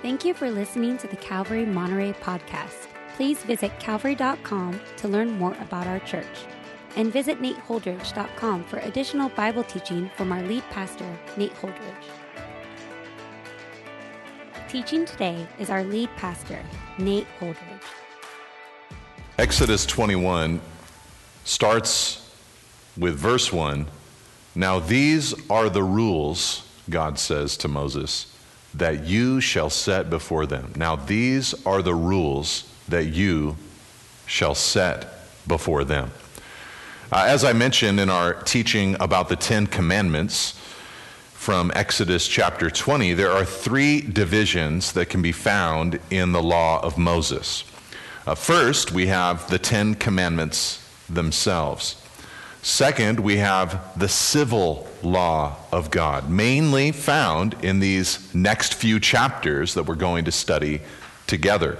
Thank you for listening to the Calvary Monterey podcast. Please visit calvary.com to learn more about our church. And visit nateholdridge.com for additional Bible teaching from our lead pastor, Nate Holdridge. Teaching today is our lead pastor, Nate Holdridge. Exodus 21 starts with verse 1. Now, these are the rules, God says to Moses that you shall set before them. Now, these are the rules that you shall set before them. Uh, as I mentioned in our teaching about the Ten Commandments from Exodus chapter 20, there are three divisions that can be found in the law of Moses. Uh, first, we have the Ten Commandments themselves. Second, we have the civil law of God, mainly found in these next few chapters that we're going to study together.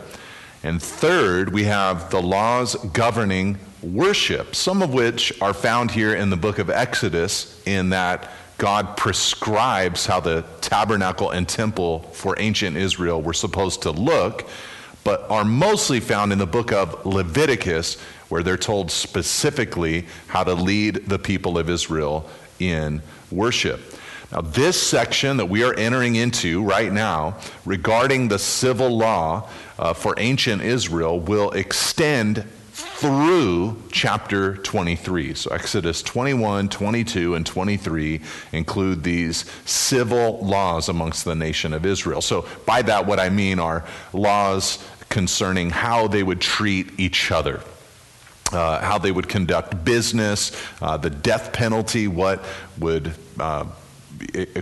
And third, we have the laws governing worship, some of which are found here in the book of Exodus, in that God prescribes how the tabernacle and temple for ancient Israel were supposed to look, but are mostly found in the book of Leviticus, where they're told specifically how to lead the people of Israel in worship. Now, this section that we are entering into right now regarding the civil law uh, for ancient Israel will extend through chapter 23. So, Exodus 21, 22, and 23 include these civil laws amongst the nation of Israel. So, by that, what I mean are laws concerning how they would treat each other uh, how they would conduct business, uh, the death penalty, what would uh,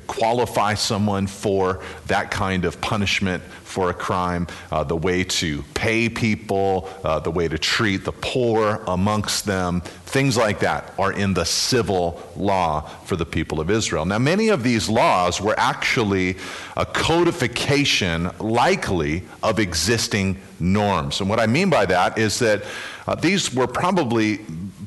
qualify someone for that kind of punishment for a crime, uh, the way to pay people, uh, the way to treat the poor amongst them, things like that are in the civil law for the people of Israel. Now, many of these laws were actually a codification, likely, of existing norms. And what I mean by that is that uh, these were probably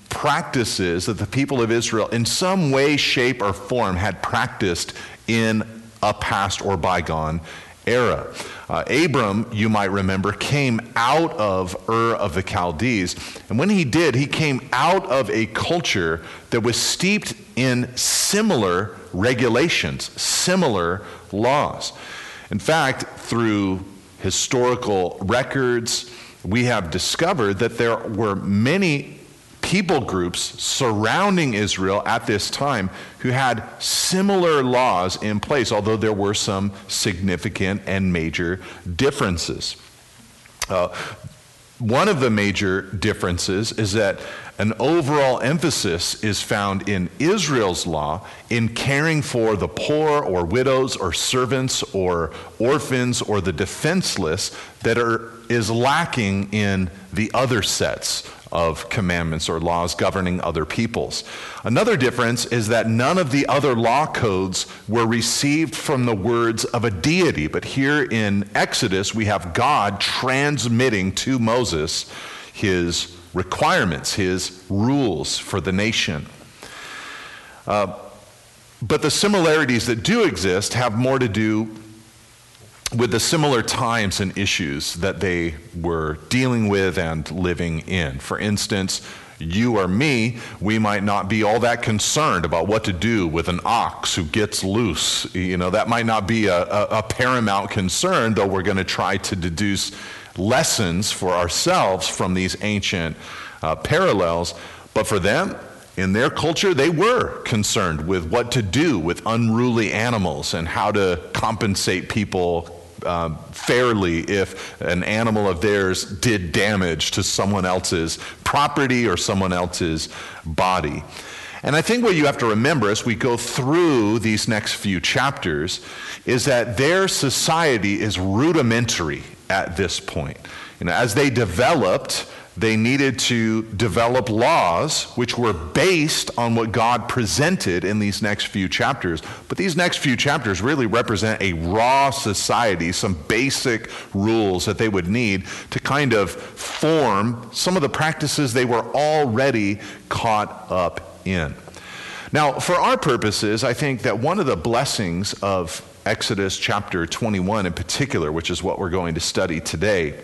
practices that the people of Israel, in some way, shape, or form, had practiced in a past or bygone era. Uh, Abram, you might remember, came out of Ur of the Chaldees. And when he did, he came out of a culture that was steeped in similar regulations, similar laws. In fact, through historical records, we have discovered that there were many people groups surrounding Israel at this time who had similar laws in place, although there were some significant and major differences. Uh, one of the major differences is that an overall emphasis is found in Israel's law in caring for the poor or widows or servants or orphans or the defenseless that are, is lacking in the other sets of commandments or laws governing other peoples. Another difference is that none of the other law codes were received from the words of a deity, but here in Exodus we have God transmitting to Moses his requirements, his rules for the nation. Uh, but the similarities that do exist have more to do with the similar times and issues that they were dealing with and living in. For instance, you or me, we might not be all that concerned about what to do with an ox who gets loose. You know, that might not be a, a, a paramount concern, though we're going to try to deduce lessons for ourselves from these ancient uh, parallels. But for them, in their culture, they were concerned with what to do with unruly animals and how to compensate people uh, fairly if an animal of theirs did damage to someone else's property or someone else's body. And I think what you have to remember as we go through these next few chapters is that their society is rudimentary at this point. You know, as they developed, they needed to develop laws which were based on what God presented in these next few chapters. But these next few chapters really represent a raw society, some basic rules that they would need to kind of form some of the practices they were already caught up in. Now, for our purposes, I think that one of the blessings of Exodus chapter 21 in particular, which is what we're going to study today,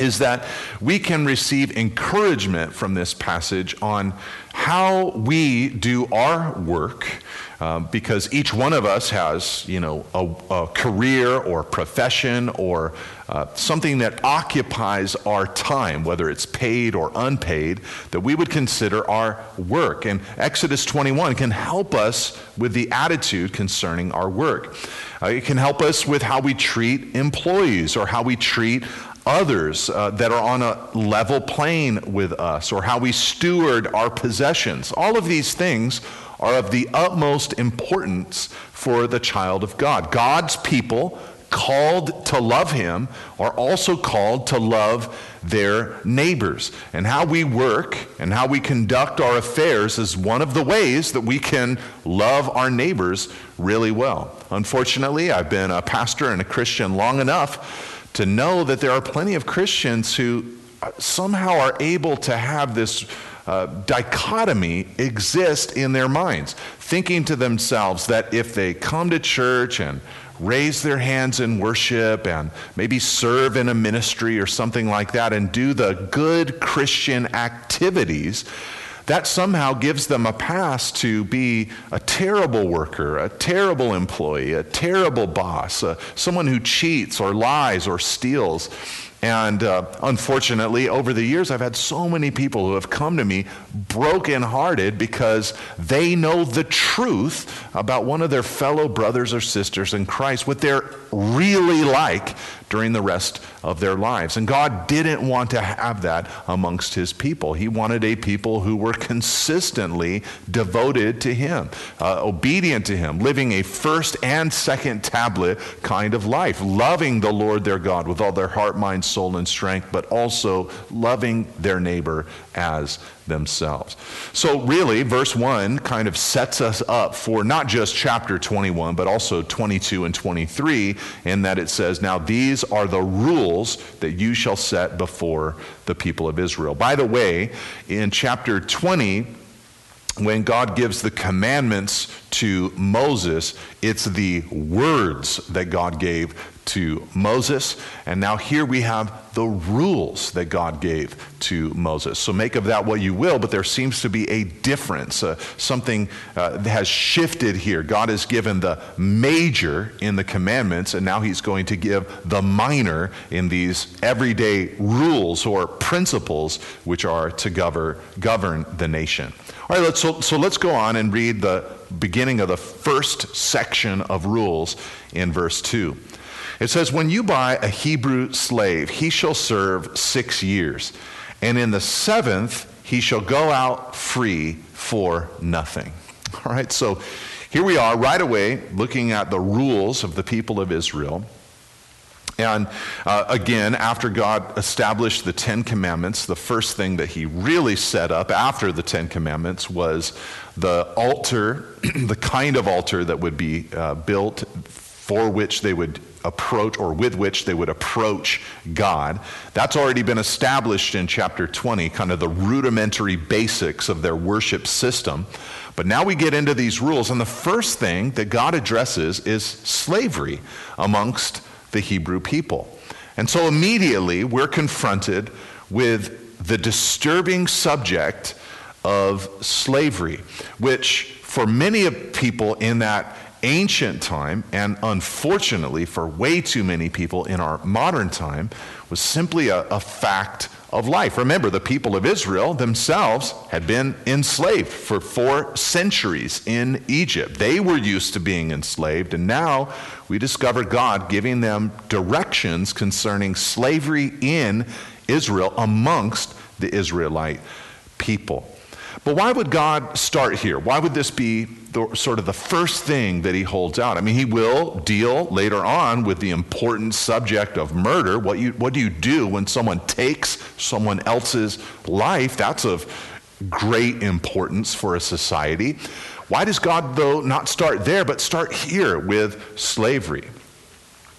is that we can receive encouragement from this passage on how we do our work um, because each one of us has you know a, a career or profession or uh, something that occupies our time whether it's paid or unpaid that we would consider our work. And exodus 21 can help us with the attitude concerning our work. Uh, it can help us with how we treat employees or how we treat others uh, that are on a level plane with us, or how we steward our possessions. All of these things are of the utmost importance for the child of God. God's people, called to love Him, are also called to love their neighbors. And how we work and how we conduct our affairs is one of the ways that we can love our neighbors really well. Unfortunately, I've been a pastor and a Christian long enough to know that there are plenty of Christians who uh, somehow are able to have this uh, dichotomy exist in their minds, thinking to themselves that if they come to church and raise their hands in worship and maybe serve in a ministry or something like that and do the good Christian activities, that somehow gives them a pass to be a terrible worker, a terrible employee, a terrible boss, uh, someone who cheats or lies or steals. And uh, unfortunately, over the years, I've had so many people who have come to me brokenhearted because they know the truth about one of their fellow brothers or sisters in Christ, what they're really like during the rest of their lives. And God didn't want to have that amongst his people. He wanted a people who were consistently devoted to him, uh, obedient to him, living a first and second tablet kind of life, loving the Lord their God with all their heart, mind, soul, and strength, but also loving their neighbor as themselves. So, really, verse 1 kind of sets us up for not just chapter 21, but also 22 and 23, in that it says, Now these are the rules that you shall set before the people of Israel. By the way, in chapter 20, when God gives the commandments to Moses, it's the words that God gave to Moses. And now here we have the rules that God gave to Moses. So make of that what you will, but there seems to be a difference. Uh, something uh, has shifted here. God has given the major in the commandments, and now he's going to give the minor in these everyday rules or principles which are to govern, govern the nation. All right, let's, so, so let's go on and read the beginning of the first section of rules in verse 2. It says, When you buy a Hebrew slave, he shall serve six years, and in the seventh he shall go out free for nothing. All right, so here we are right away looking at the rules of the people of Israel. And uh, again, after God established the Ten Commandments, the first thing that he really set up after the Ten Commandments was the altar, the kind of altar that would be uh, built for which they would approach or with which they would approach God. That's already been established in chapter 20, kind of the rudimentary basics of their worship system. But now we get into these rules, and the first thing that God addresses is slavery amongst the Hebrew people. And so immediately we're confronted with the disturbing subject of slavery, which for many people in that ancient time, and unfortunately for way too many people in our modern time, was simply a, a, fact of life. Remember, the people of Israel themselves had been enslaved for four centuries in Egypt. They were used to being enslaved, and now we discover God giving them directions concerning slavery in Israel amongst the Israelite people. But why would God start here? Why would this be the, sort of the first thing that he holds out? I mean, he will deal later on with the important subject of murder. What, you, what do you do when someone takes someone else's life? That's of great importance for a society. Why does God, though, not start there, but start here with slavery?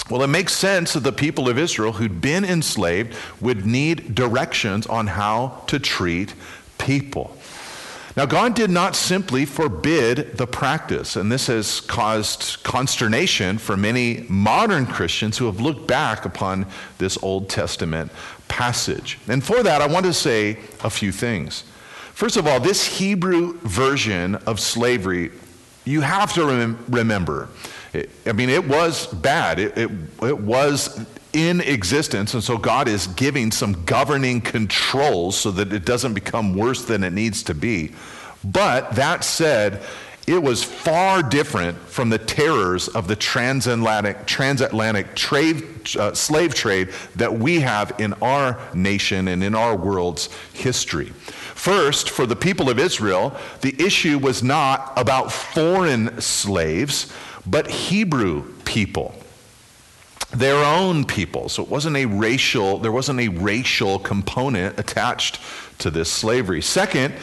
Well, it makes sense that the people of Israel who'd been enslaved would need directions on how to treat people. Now, God did not simply forbid the practice, and this has caused consternation for many modern Christians who have looked back upon this Old Testament passage. And for that, I want to say a few things. First of all, this Hebrew version of slavery, you have to rem- remember. It, I mean, it was bad. It, it, it was in existence, and so God is giving some governing controls so that it doesn't become worse than it needs to be. But that said, it was far different from the terrors of the transatlantic, transatlantic trade, uh, slave trade that we have in our nation and in our world's history. First, for the people of Israel, the issue was not about foreign slaves, but Hebrew people their own people. So it wasn't a racial, there wasn't a racial component attached to this slavery. Second,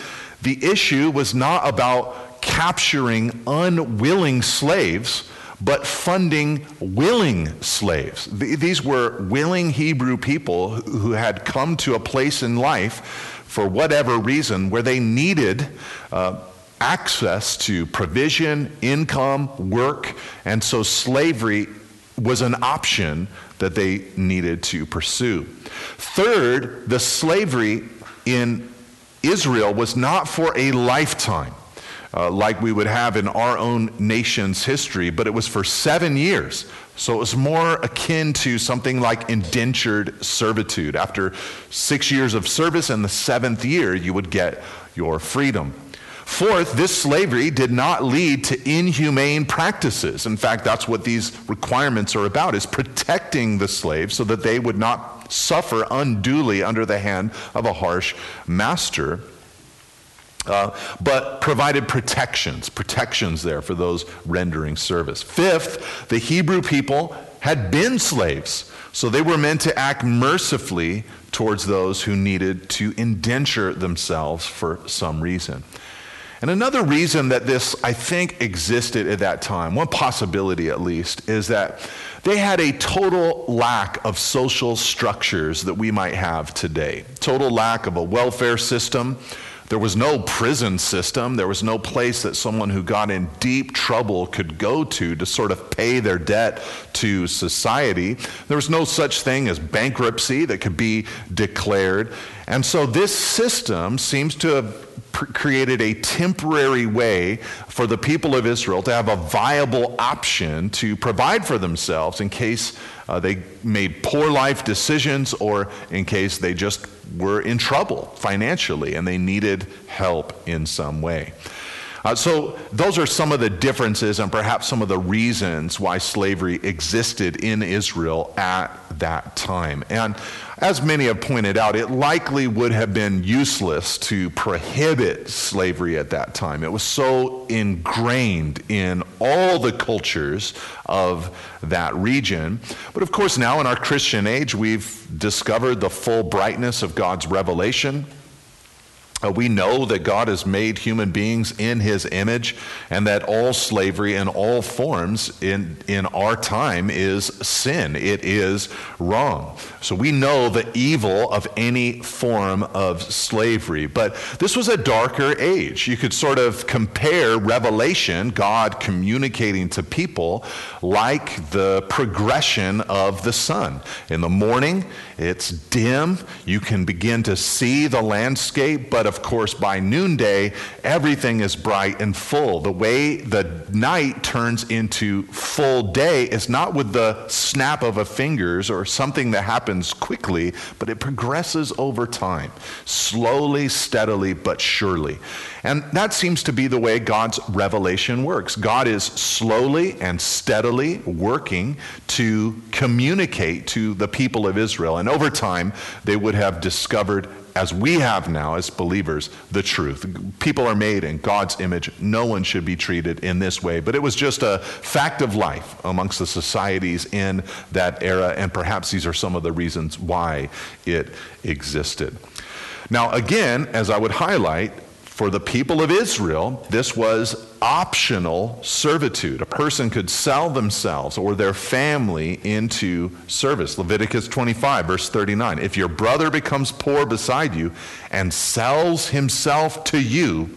the issue was not about capturing unwilling slaves, but funding willing slaves. These were willing Hebrew people who had come to a place in life for whatever reason where they needed. Uh, access to provision, income, work, and so slavery was an option that they needed to pursue. Third, the slavery in Israel was not for a lifetime. Uh, like we would have in our own nation's history, but it was for seven years. So it was more akin to something like indentured servitude. After six years of service in the seventh year, you would get your freedom. Fourth, this slavery did not lead to inhumane practices. In fact, that's what these requirements are about, is protecting the slaves so that they would not suffer unduly under the hand of a harsh master. Uh, but provided protections, protections there for those rendering service. Fifth, the Hebrew people had been slaves, so they were meant to act mercifully towards those who needed to indenture themselves for some reason. And another reason that this, I think, existed at that time, one possibility at least, is that they had a total lack of social structures that we might have today. Total lack of a welfare system. There was no prison system. There was no place that someone who got in deep trouble could go to to sort of pay their debt to society. There was no such thing as bankruptcy that could be declared. And so this system seems to have created a temporary way for the people of Israel to have a viable option to provide for themselves in case uh, they made poor life decisions or in case they just were in trouble financially and they needed help in some way. Uh, so, those are some of the differences and perhaps some of the reasons why slavery existed in Israel at that time. And as many have pointed out, it likely would have been useless to prohibit slavery at that time. It was so ingrained in all the cultures of that region. But of course, now in our Christian age, we've discovered the full brightness of God's revelation. Uh, we know that God has made human beings in his image and that all slavery in all forms in, in our time is sin. It is wrong. So we know the evil of any form of slavery. But this was a darker age. You could sort of compare Revelation, God communicating to people, like the progression of the sun. In the morning, it's dim. You can begin to see the landscape, but of course, by noonday, everything is bright and full. The way the night turns into full day is not with the snap of a fingers or something that happens quickly, but it progresses over time, slowly, steadily, but surely. And that seems to be the way God's revelation works. God is slowly and steadily working to communicate to the people of Israel. And over time, they would have discovered as we have now as believers, the truth. People are made in God's image. No one should be treated in this way. But it was just a fact of life amongst the societies in that era, and perhaps these are some of the reasons why it existed. Now, again, as I would highlight, for the people of Israel, this was optional servitude. A person could sell themselves or their family into service. Leviticus 25, verse 39. If your brother becomes poor beside you and sells himself to you,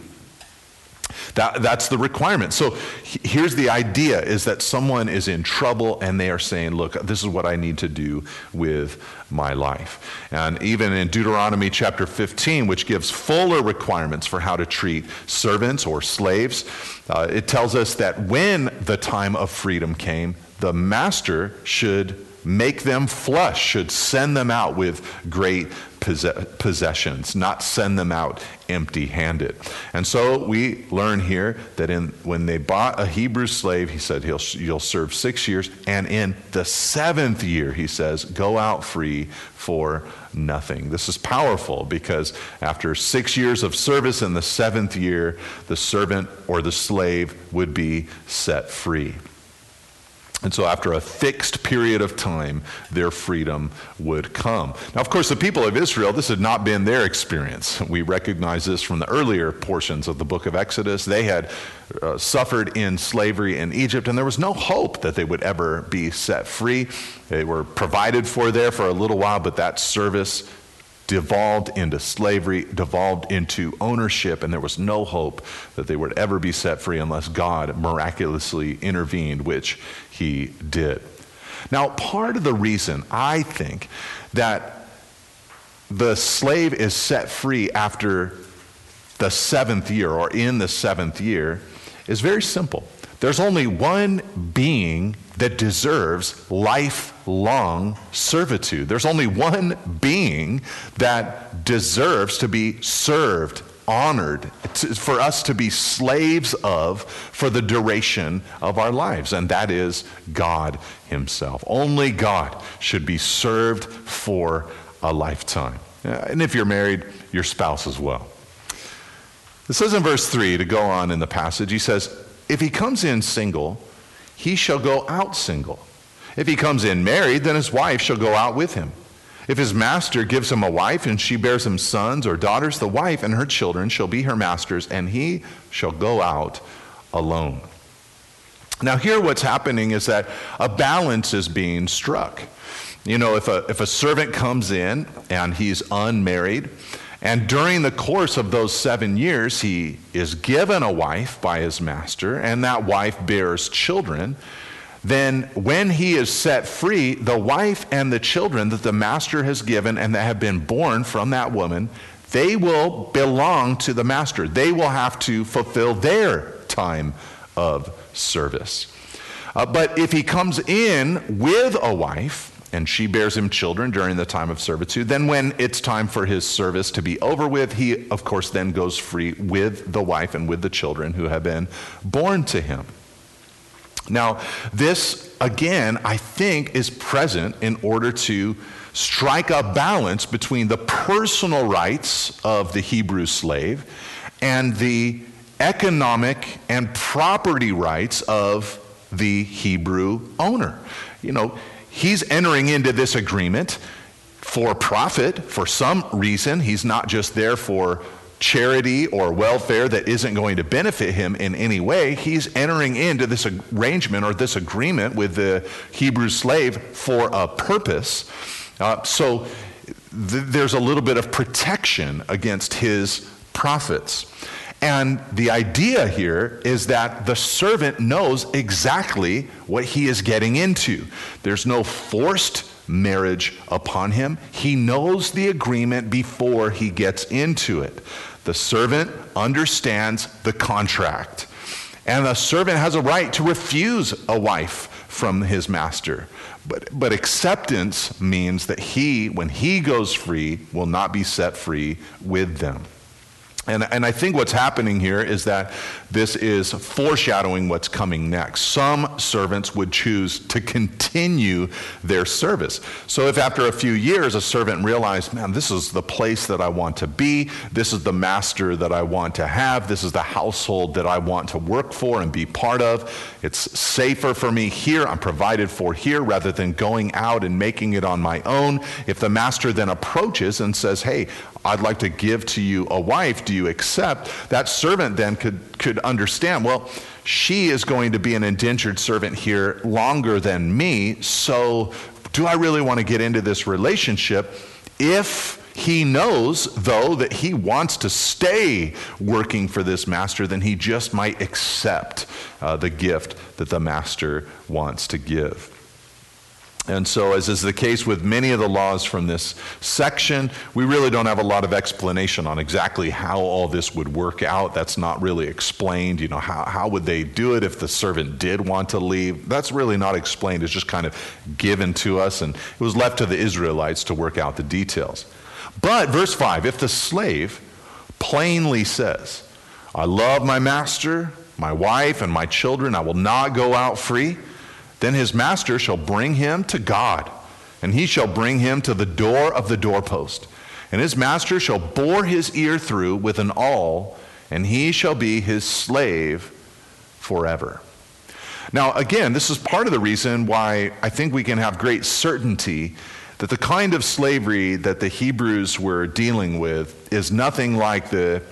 That, that's the requirement. So here's the idea is that someone is in trouble and they are saying, look, this is what I need to do with my life. And even in Deuteronomy chapter 15, which gives fuller requirements for how to treat servants or slaves, uh, it tells us that when the time of freedom came, the master should make them flush, should send them out with great possessions, not send them out empty handed. And so we learn here that in, when they bought a Hebrew slave, he said, He'll, You'll serve six years. And in the seventh year, he says, Go out free for nothing. This is powerful because after six years of service in the seventh year, the servant or the slave would be set free. And so, after a fixed period of time, their freedom would come. Now, of course, the people of Israel, this had not been their experience. We recognize this from the earlier portions of the book of Exodus. They had uh, suffered in slavery in Egypt, and there was no hope that they would ever be set free. They were provided for there for a little while, but that service devolved into slavery, devolved into ownership, and there was no hope that they would ever be set free unless God miraculously intervened, which he did. Now, part of the reason I think that the slave is set free after the seventh year or in the seventh year is very simple. There's only one being that deserves lifelong servitude. There's only one being that deserves to be served, honored, to, for us to be slaves of for the duration of our lives, and that is God Himself. Only God should be served for a lifetime. Uh, and if you're married, your spouse as well. It says in verse 3 to go on in the passage, he says, if he comes in single, he shall go out single. If he comes in married, then his wife shall go out with him. If his master gives him a wife and she bears him sons or daughters, the wife and her children shall be her master's, and he shall go out alone. Now, here what's happening is that a balance is being struck. You know, if a, if a servant comes in and he's unmarried, and during the course of those seven years, he is given a wife by his master, and that wife bears children. Then, when he is set free, the wife and the children that the master has given and that have been born from that woman, they will belong to the master. They will have to fulfill their time of service. Uh, but if he comes in with a wife, and she bears him children during the time of servitude. Then, when it's time for his service to be over with, he, of course, then goes free with the wife and with the children who have been born to him. Now, this, again, I think is present in order to strike a balance between the personal rights of the Hebrew slave and the economic and property rights of the Hebrew owner. You know, he's entering into this agreement for profit for some reason. He's not just there for charity or welfare that isn't going to benefit him in any way. He's entering into this arrangement or this agreement with the Hebrew slave for a purpose. Uh, so th- there's a little bit of protection against his profits. And the idea here is that the servant knows exactly what he is getting into. There's no forced marriage upon him. He knows the agreement before he gets into it. The servant understands the contract. And the servant has a right to refuse a wife from his master. But, but acceptance means that he, when he goes free, will not be set free with them. And, and I think what's happening here is that this is foreshadowing what's coming next. Some servants would choose to continue their service. So, if after a few years a servant realized, man, this is the place that I want to be, this is the master that I want to have, this is the household that I want to work for and be part of, it's safer for me here, I'm provided for here rather than going out and making it on my own. If the master then approaches and says, hey, I'd like to give to you a wife, do you accept? That servant then could, could understand, well, she is going to be an indentured servant here longer than me, so do I really want to get into this relationship if he knows, though, that he wants to stay working for this master, then he just might accept uh, the gift that the master wants to give. And so, as is the case with many of the laws from this section, we really don't have a lot of explanation on exactly how all this would work out. That's not really explained. You know, how, how would they do it if the servant did want to leave? That's really not explained. It's just kind of given to us, and it was left to the Israelites to work out the details. But, verse 5 if the slave plainly says, I love my master, my wife, and my children, I will not go out free then his master shall bring him to God, and he shall bring him to the door of the doorpost. And his master shall bore his ear through with an awl, and he shall be his slave forever. Now, again, this is part of the reason why I think we can have great certainty that the kind of slavery that the Hebrews were dealing with is nothing like the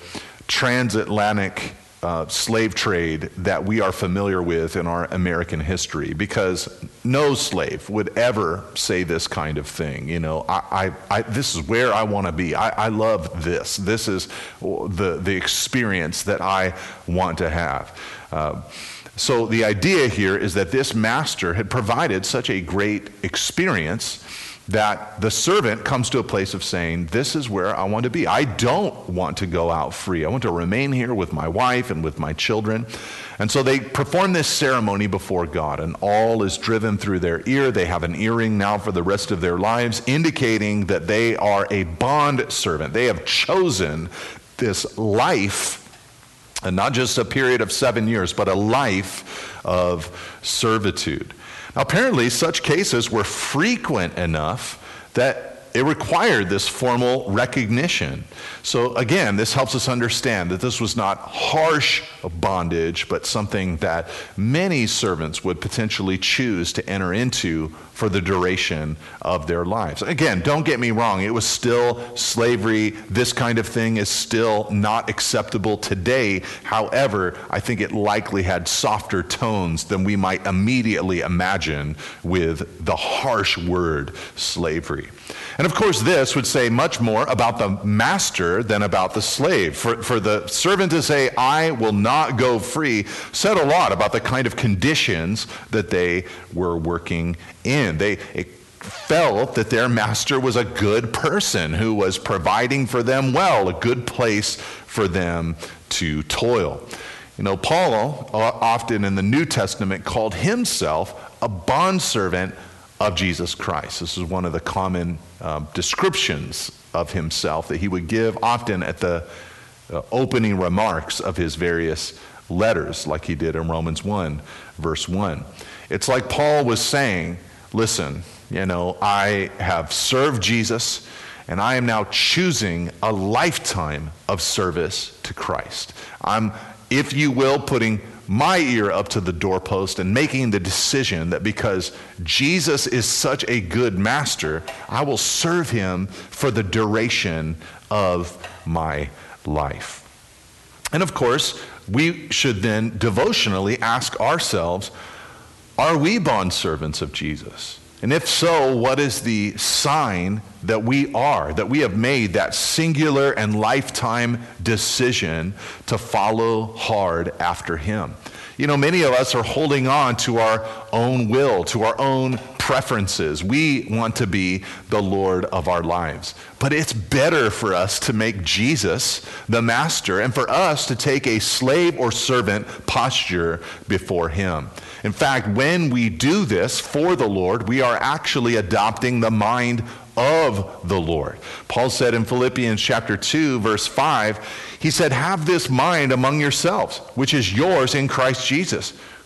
transatlantic uh, slave trade that we are familiar with in our American history because no slave would ever say this kind of thing. You know, I, I, I this is where I want to be. I, I love this. This is the, the experience that I want to have. Uh, so the idea here is that this master had provided such a great experience that the servant comes to a place of saying, This is where I want to be. I don't want to go out free. I want to remain here with my wife and with my children. And so they perform this ceremony before God, and awl is driven through their ear. They have an earring now for the rest of their lives, indicating that they are a bond servant. They have chosen this life, and not just a period of seven years, but a life of servitude. Apparently, such cases were frequent enough that it required this formal recognition. So, again, this helps us understand that this was not harsh bondage, but something that many servants would potentially choose to enter into for the duration of their lives. Again, don't get me wrong, it was still slavery. This kind of thing is still not acceptable today. However, I think it likely had softer tones than we might immediately imagine with the harsh word slavery. And of course, this would say much more about the master than about the slave. For, for the servant to say, I will not go free, said a lot about the kind of conditions that they were working in. They felt that their master was a good person who was providing for them well, a good place for them to toil. You know, Paul uh, often in the New Testament called himself a bondservant of Jesus Christ. This is one of the common um, descriptions of himself that he would give often at the uh, opening remarks of his various letters, like he did in Romans 1, verse 1. It's like Paul was saying, Listen, you know, I have served Jesus, and I am now choosing a lifetime of service to Christ. I'm, if you will, putting my ear up to the doorpost and making the decision that because Jesus is such a good master, I will serve him for the duration of my life. And of course, we should then devotionally ask ourselves are we bondservants of Jesus? And if so, what is the sign that we are, that we have made that singular and lifetime decision to follow hard after Him? You know, many of us are holding on to our own will, to our own preferences. We want to be the Lord of our lives. But it's better for us to make Jesus the master and for us to take a slave or servant posture before Him. In fact, when we do this for the Lord, we are actually adopting the mind of the Lord. Paul said in Philippians chapter 2 verse 5, he said, "Have this mind among yourselves, which is yours in Christ Jesus,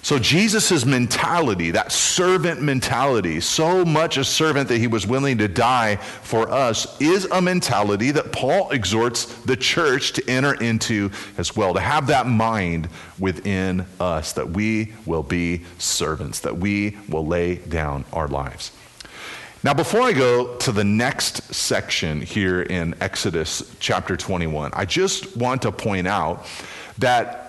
So, Jesus' mentality, that servant mentality, so much a servant that he was willing to die for us, is a mentality that Paul exhorts the church to enter into as well, to have that mind within us, that we will be servants, that we will lay down our lives. Now, before I go to the next section here in Exodus chapter 21, I just want to point out that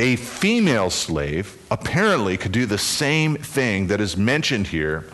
a female slave apparently could do the same thing that is mentioned here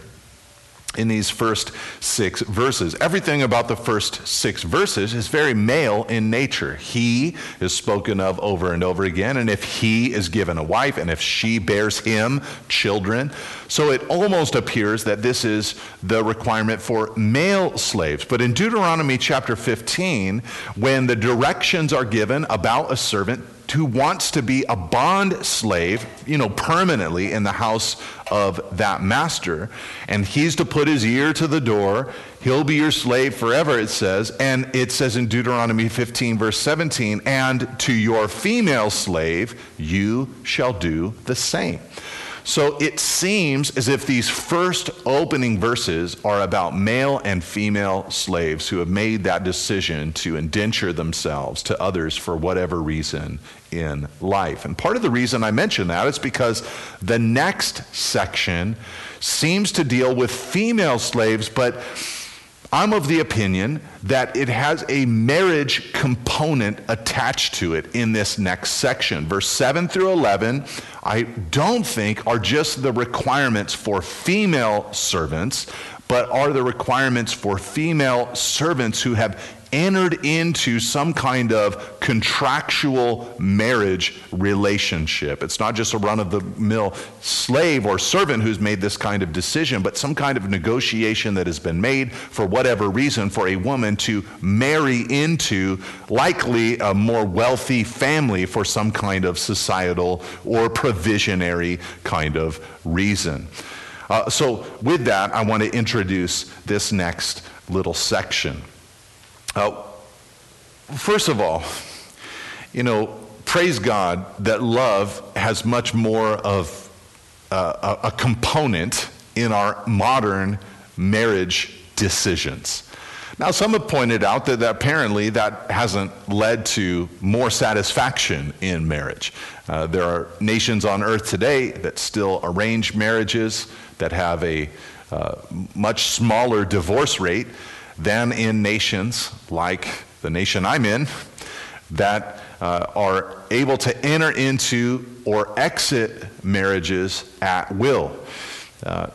in these first six verses. Everything about the first six verses is very male in nature. He is spoken of over and over again, and if he is given a wife, and if she bears him children. So it almost appears that this is the requirement for male slaves. But in Deuteronomy chapter 15, when the directions are given about a servant, who wants to be a bond slave, you know, permanently in the house of that master. And he's to put his ear to the door. He'll be your slave forever, it says. And it says in Deuteronomy 15, verse 17, and to your female slave you shall do the same. So it seems as if these first opening verses are about male and female slaves who have made that decision to indenture themselves to others for whatever reason in life. And part of the reason I mention that is because the next section seems to deal with female slaves, but I'm of the opinion that it has a marriage component attached to it in this next section. Verse 7 through 11, I don't think are just the requirements for female servants, but are the requirements for female servants who have entered into some kind of contractual marriage relationship. It's not just a run of the mill slave or servant who's made this kind of decision, but some kind of negotiation that has been made for whatever reason for a woman to marry into likely a more wealthy family for some kind of societal or provisionary kind of reason. Uh, so, with that, I want to introduce this next little section. Uh, first of all, you know, praise God that love has much more of uh, a, a component in our modern marriage decisions. Now, some have pointed out that, that apparently that hasn't led to more satisfaction in marriage. Uh, there are nations on earth today that still arrange marriages that have a uh, much smaller divorce rate than in nations like the nation I'm in that uh, are able to enter into or exit marriages at will. Uh,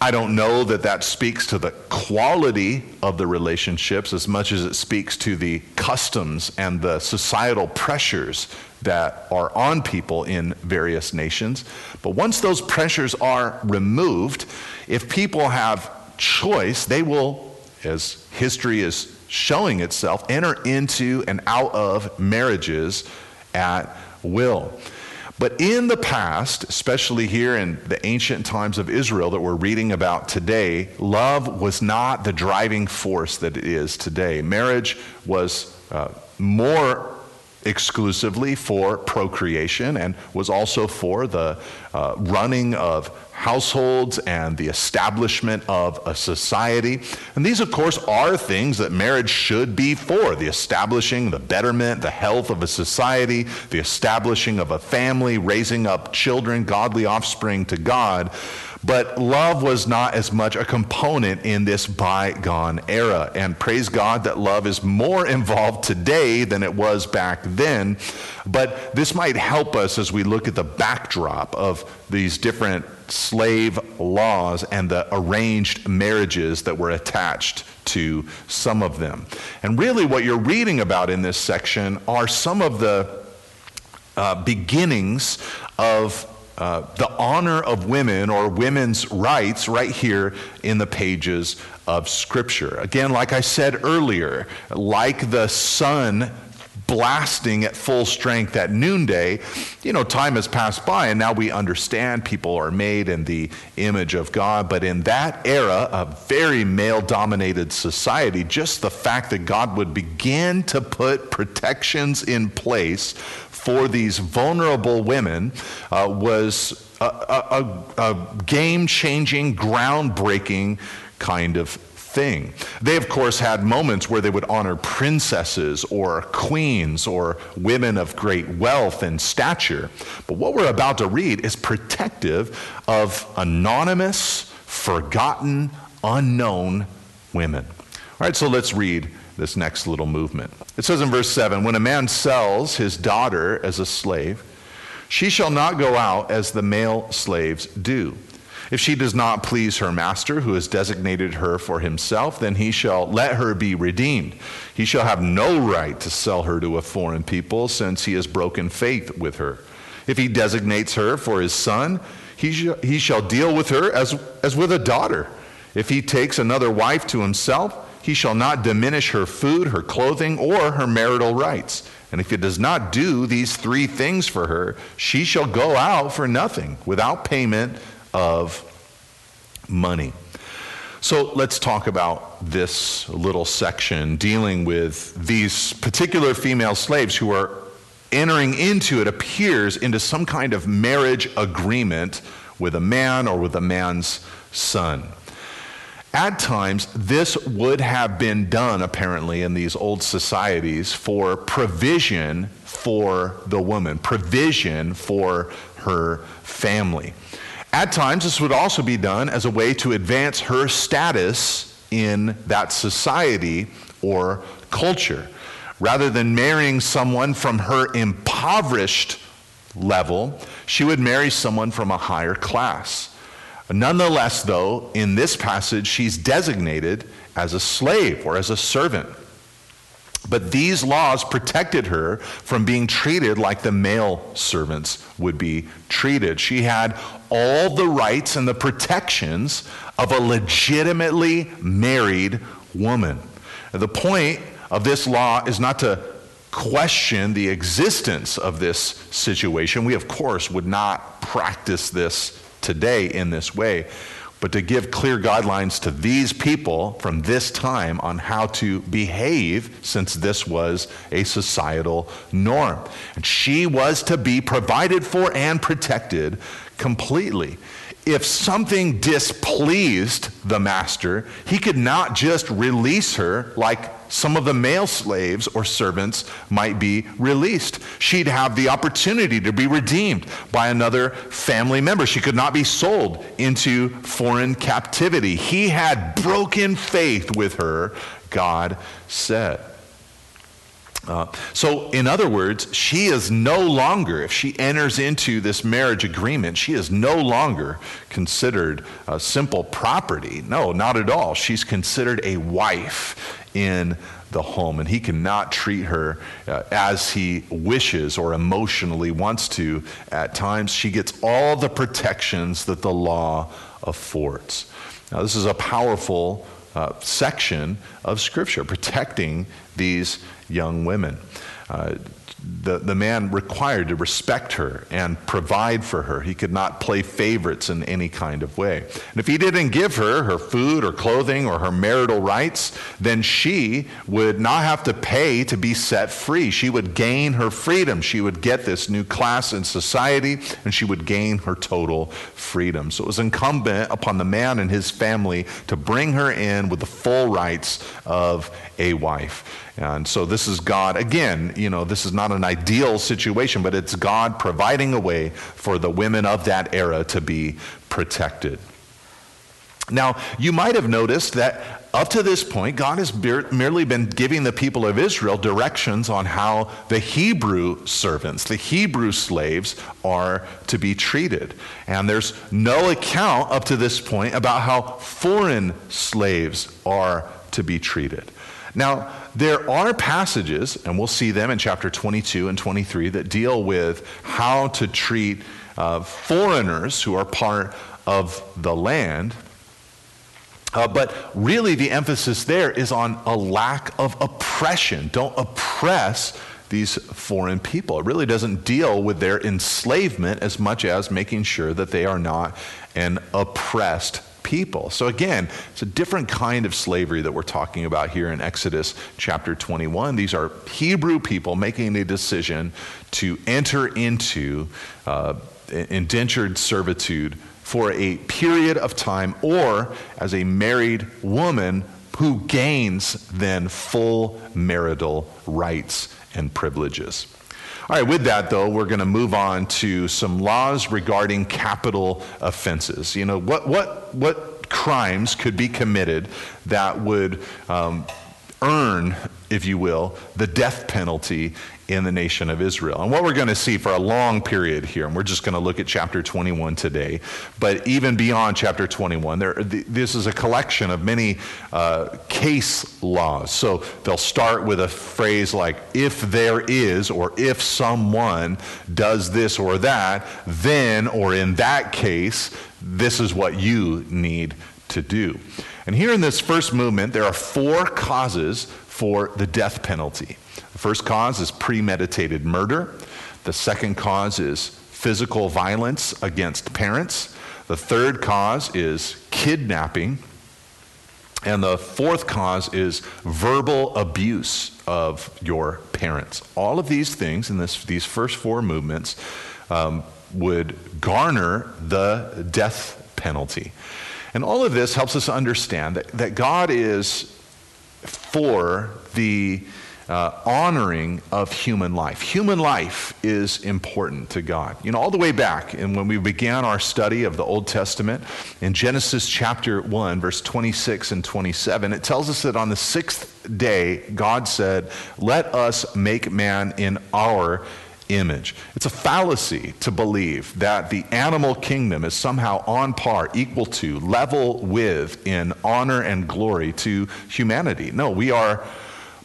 I don't know that that speaks to the quality of the relationships as much as it speaks to the customs and the societal pressures that are on people in various nations. But once those pressures are removed, if people have choice, they will as history is showing itself, enter into and out of marriages at will. But in the past, especially here in the ancient times of Israel that we're reading about today, love was not the driving force that it is today. Marriage was uh, more exclusively for procreation and was also for the uh, running of households and the establishment of a society. And these, of course, are things that marriage should be for the establishing, the betterment, the health of a society, the establishing of a family, raising up children, godly offspring to God. But love was not as much a component in this bygone era. And praise God that love is more involved today than it was back then. But this might help us as we look at the backdrop of these different slave laws and the arranged marriages that were attached to some of them. And really, what you're reading about in this section are some of the uh, beginnings of uh, the honor of women or women's rights right here in the pages of Scripture. Again, like I said earlier, like the sun blasting at full strength at noonday, you know, time has passed by and now we understand people are made in the image of God. But in that era, a very male dominated society, just the fact that God would begin to put protections in place for these vulnerable women uh, was a, a, a game changing, groundbreaking kind of thing. They, of course, had moments where they would honor princesses or queens or women of great wealth and stature. But what we're about to read is protective of anonymous, forgotten, unknown women. All right, so let's read this next little movement. It says in verse 7 When a man sells his daughter as a slave, she shall not go out as the male slaves do. If she does not please her master, who has designated her for himself, then he shall let her be redeemed. He shall have no right to sell her to a foreign people, since he has broken faith with her. If he designates her for his son, he, sh- he shall deal with her as, as with a daughter. If he takes another wife to himself, he shall not diminish her food, her clothing, or her marital rights. And if he does not do these three things for her, she shall go out for nothing, without payment of money. So let's talk about this little section dealing with these particular female slaves who are entering into, it appears, into some kind of marriage agreement with a man or with a man's son. At times, this would have been done, apparently, in these old societies for provision for the woman, provision for her family. At times, this would also be done as a way to advance her status in that society or culture. Rather than marrying someone from her impoverished level, she would marry someone from a higher class. Nonetheless, though, in this passage, she's designated as a slave or as a servant. But these laws protected her from being treated like the male servants would be treated. She had all the rights and the protections of a legitimately married woman. The point of this law is not to question the existence of this situation. We, of course, would not practice this today in this way but to give clear guidelines to these people from this time on how to behave since this was a societal norm. And she was to be provided for and protected completely. If something displeased the master, he could not just release her like some of the male slaves or servants might be released. She'd have the opportunity to be redeemed by another family member. She could not be sold into foreign captivity. He had broken faith with her, God said. Uh, so, in other words, she is no longer, if she enters into this marriage agreement, she is no longer considered a simple property. No, not at all. She's considered a wife in the home, and he cannot treat her uh, as he wishes or emotionally wants to at times. She gets all the protections that the law affords. Now, this is a powerful uh, section of Scripture, protecting these young women. Uh, the, the man required to respect her and provide for her. He could not play favorites in any kind of way. And if he didn't give her her food or clothing or her marital rights, then she would not have to pay to be set free. She would gain her freedom. She would get this new class in society and she would gain her total freedom. So it was incumbent upon the man and his family to bring her in with the full rights of a wife. And so this is God, again, you know, this is not an ideal situation, but it's God providing a way for the women of that era to be protected. Now, you might have noticed that up to this point, God has merely been giving the people of Israel directions on how the Hebrew servants, the Hebrew slaves, are to be treated. And there's no account up to this point about how foreign slaves are to be treated. Now, there are passages, and we'll see them in chapter 22 and 23, that deal with how to treat uh, foreigners who are part of the land. Uh, but really, the emphasis there is on a lack of oppression. Don't oppress these foreign people. It really doesn't deal with their enslavement as much as making sure that they are not an oppressed people. So again, it's a different kind of slavery that we're talking about here in Exodus chapter 21. These are Hebrew people making a decision to enter into uh, indentured servitude for a period of time or as a married woman who gains then full marital rights and privileges. All right, with that though, we're going to move on to some laws regarding capital offenses. You know, what, what, what crimes could be committed that would um, earn, if you will, the death penalty in the nation of Israel. And what we're going to see for a long period here, and we're just going to look at chapter 21 today, but even beyond chapter 21, there, this is a collection of many uh, case laws. So they'll start with a phrase like, if there is, or if someone does this or that, then, or in that case, this is what you need to do. And here in this first movement, there are four causes for the death penalty. The first cause is premeditated murder. The second cause is physical violence against parents. The third cause is kidnapping. And the fourth cause is verbal abuse of your parents. All of these things in this, these first four movements um, would garner the death penalty. And all of this helps us understand that, that God is for the uh, honoring of human life. Human life is important to God. You know, all the way back, and when we began our study of the Old Testament, in Genesis chapter 1, verse 26 and 27, it tells us that on the sixth day, God said, Let us make man in our image. It's a fallacy to believe that the animal kingdom is somehow on par, equal to, level with in honor and glory to humanity. No, we are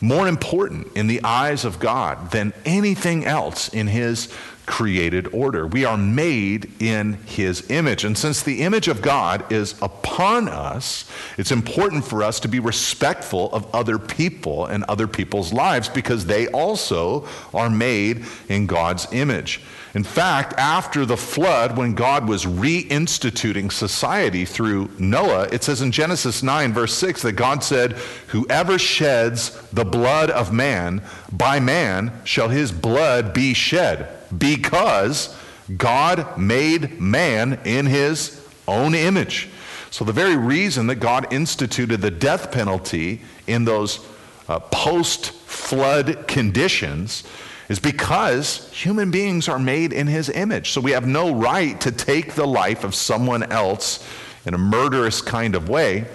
more important in the eyes of God than anything else in His created order. We are made in His image. And since the image of God is upon us, it's important for us to be respectful of other people and other people's lives because they also are made in God's image. In fact, after the flood, when God was reinstituting society through Noah, it says in Genesis 9, verse 6, that God said, Whoever sheds the blood of man, by man shall his blood be shed, because God made man in his own image. So, the very reason that God instituted the death penalty in those uh, post flood conditions is because human beings are made in his image. So we have no right to take the life of someone else in a murderous kind of way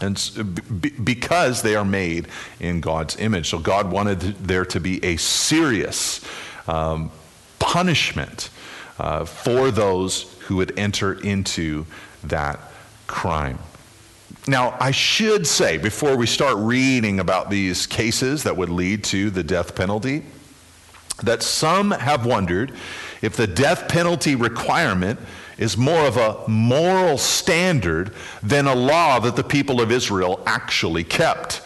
and because they are made in God's image. So God wanted there to be a serious um, punishment uh, for those who would enter into that crime. Now, I should say, before we start reading about these cases that would lead to the death penalty, that some have wondered if the death penalty requirement is more of a moral standard than a law that the people of Israel actually kept.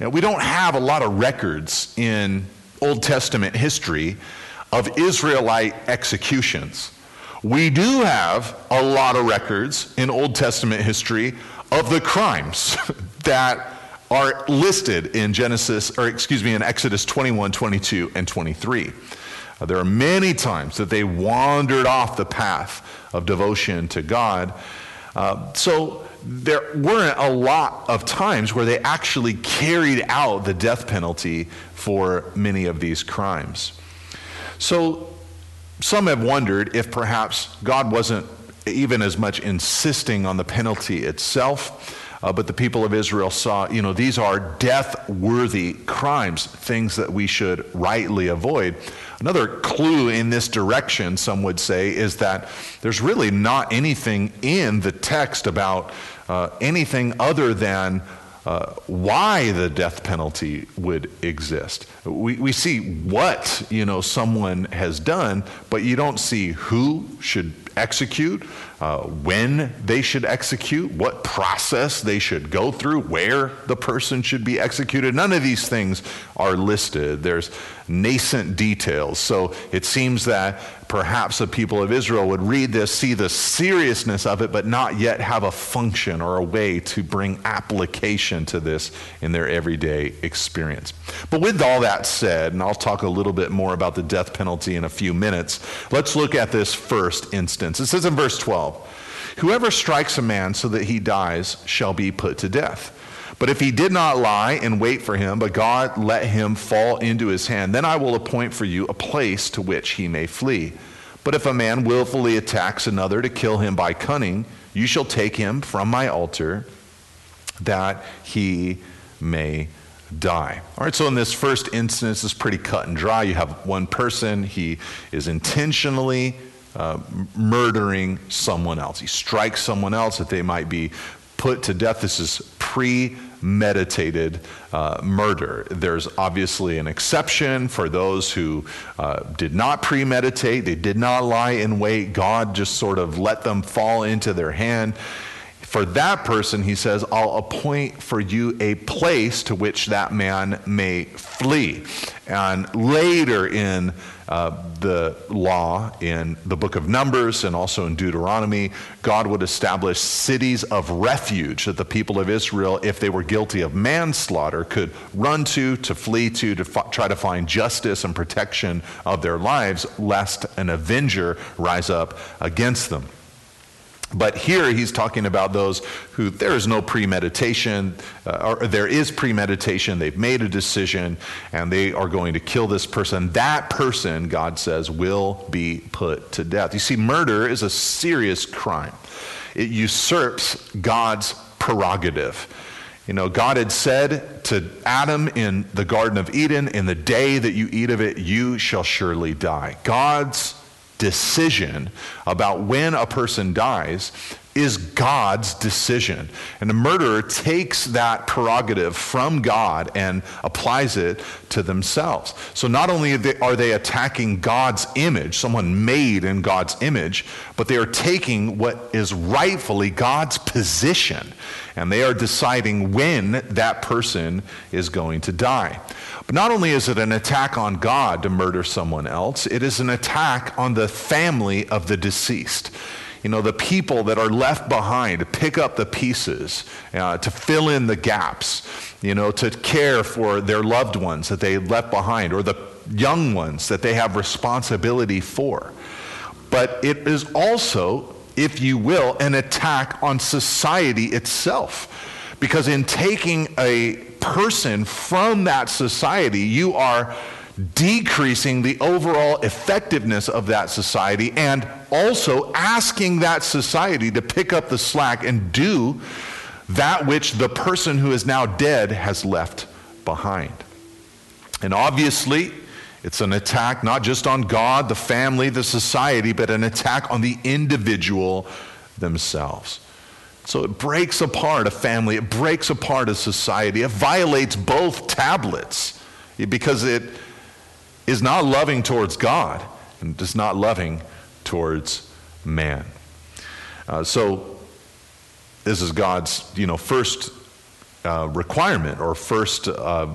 Now, we don't have a lot of records in Old Testament history of Israelite executions. We do have a lot of records in Old Testament history of the crimes that are listed in Genesis, or excuse me, in Exodus 21, 22, and 23. Uh, there are many times that they wandered off the path of devotion to God. Uh, so there weren't a lot of times where they actually carried out the death penalty for many of these crimes. So some have wondered if perhaps God wasn't even as much insisting on the penalty itself uh, but the people of Israel saw, you know, these are death worthy crimes, things that we should rightly avoid. Another clue in this direction, some would say, is that there's really not anything in the text about uh, anything other than uh, why the death penalty would exist. We, we see what you know someone has done, but you don't see who should execute, uh, when they should execute, what process they should go through, where the person should be executed. None of these things are listed. There's nascent details. So it seems that perhaps the people of Israel would read this, see the seriousness of it, but not yet have a function or a way to bring application to this in their everyday experience. But with all that said, and I'll talk a little bit more about the death penalty in a few minutes, let's look at this first instance. It says in verse 12, Whoever strikes a man so that he dies shall be put to death. But if he did not lie and wait for him, but God let him fall into his hand, then I will appoint for you a place to which he may flee. But if a man willfully attacks another to kill him by cunning, you shall take him from my altar that he may die. All right, so in this first instance, it's pretty cut and dry. You have one person, he is intentionally uh, murdering someone else. He strikes someone else that they might be put to death. This is premeditated uh, murder. There's obviously an exception for those who uh, did not premeditate, they did not lie in wait. God just sort of let them fall into their hand. For that person, he says, I'll appoint for you a place to which that man may flee. And later in uh, the law, in the book of Numbers and also in Deuteronomy, God would establish cities of refuge that the people of Israel, if they were guilty of manslaughter, could run to, to flee to, to f- try to find justice and protection of their lives, lest an avenger rise up against them. But here he's talking about those who there is no premeditation, uh, or there is premeditation. They've made a decision and they are going to kill this person. That person, God says, will be put to death. You see, murder is a serious crime, it usurps God's prerogative. You know, God had said to Adam in the Garden of Eden, In the day that you eat of it, you shall surely die. God's decision about when a person dies is God's decision. And the murderer takes that prerogative from God and applies it to themselves. So not only are they attacking God's image, someone made in God's image, but they are taking what is rightfully God's position and they are deciding when that person is going to die. But not only is it an attack on God to murder someone else, it is an attack on the family of the deceased. You know, the people that are left behind to pick up the pieces, uh, to fill in the gaps, you know, to care for their loved ones that they left behind, or the young ones that they have responsibility for. But it is also, if you will, an attack on society itself. Because in taking a person from that society, you are decreasing the overall effectiveness of that society and also asking that society to pick up the slack and do that which the person who is now dead has left behind. And obviously, it's an attack not just on God, the family, the society, but an attack on the individual themselves. So it breaks apart a family, it breaks apart a society, it violates both tablets because it is not loving towards God and is not loving towards man. Uh, so this is God's, you know, first uh, requirement or first uh,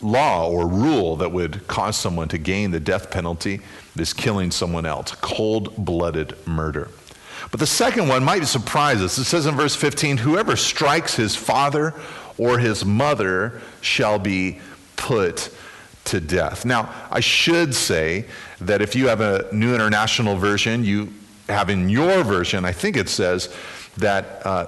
law or rule that would cause someone to gain the death penalty is killing someone else, cold-blooded murder. But the second one might surprise us. It says in verse 15, Whoever strikes his father or his mother shall be put to death. Now, I should say that if you have a New International Version, you have in your version, I think it says that uh,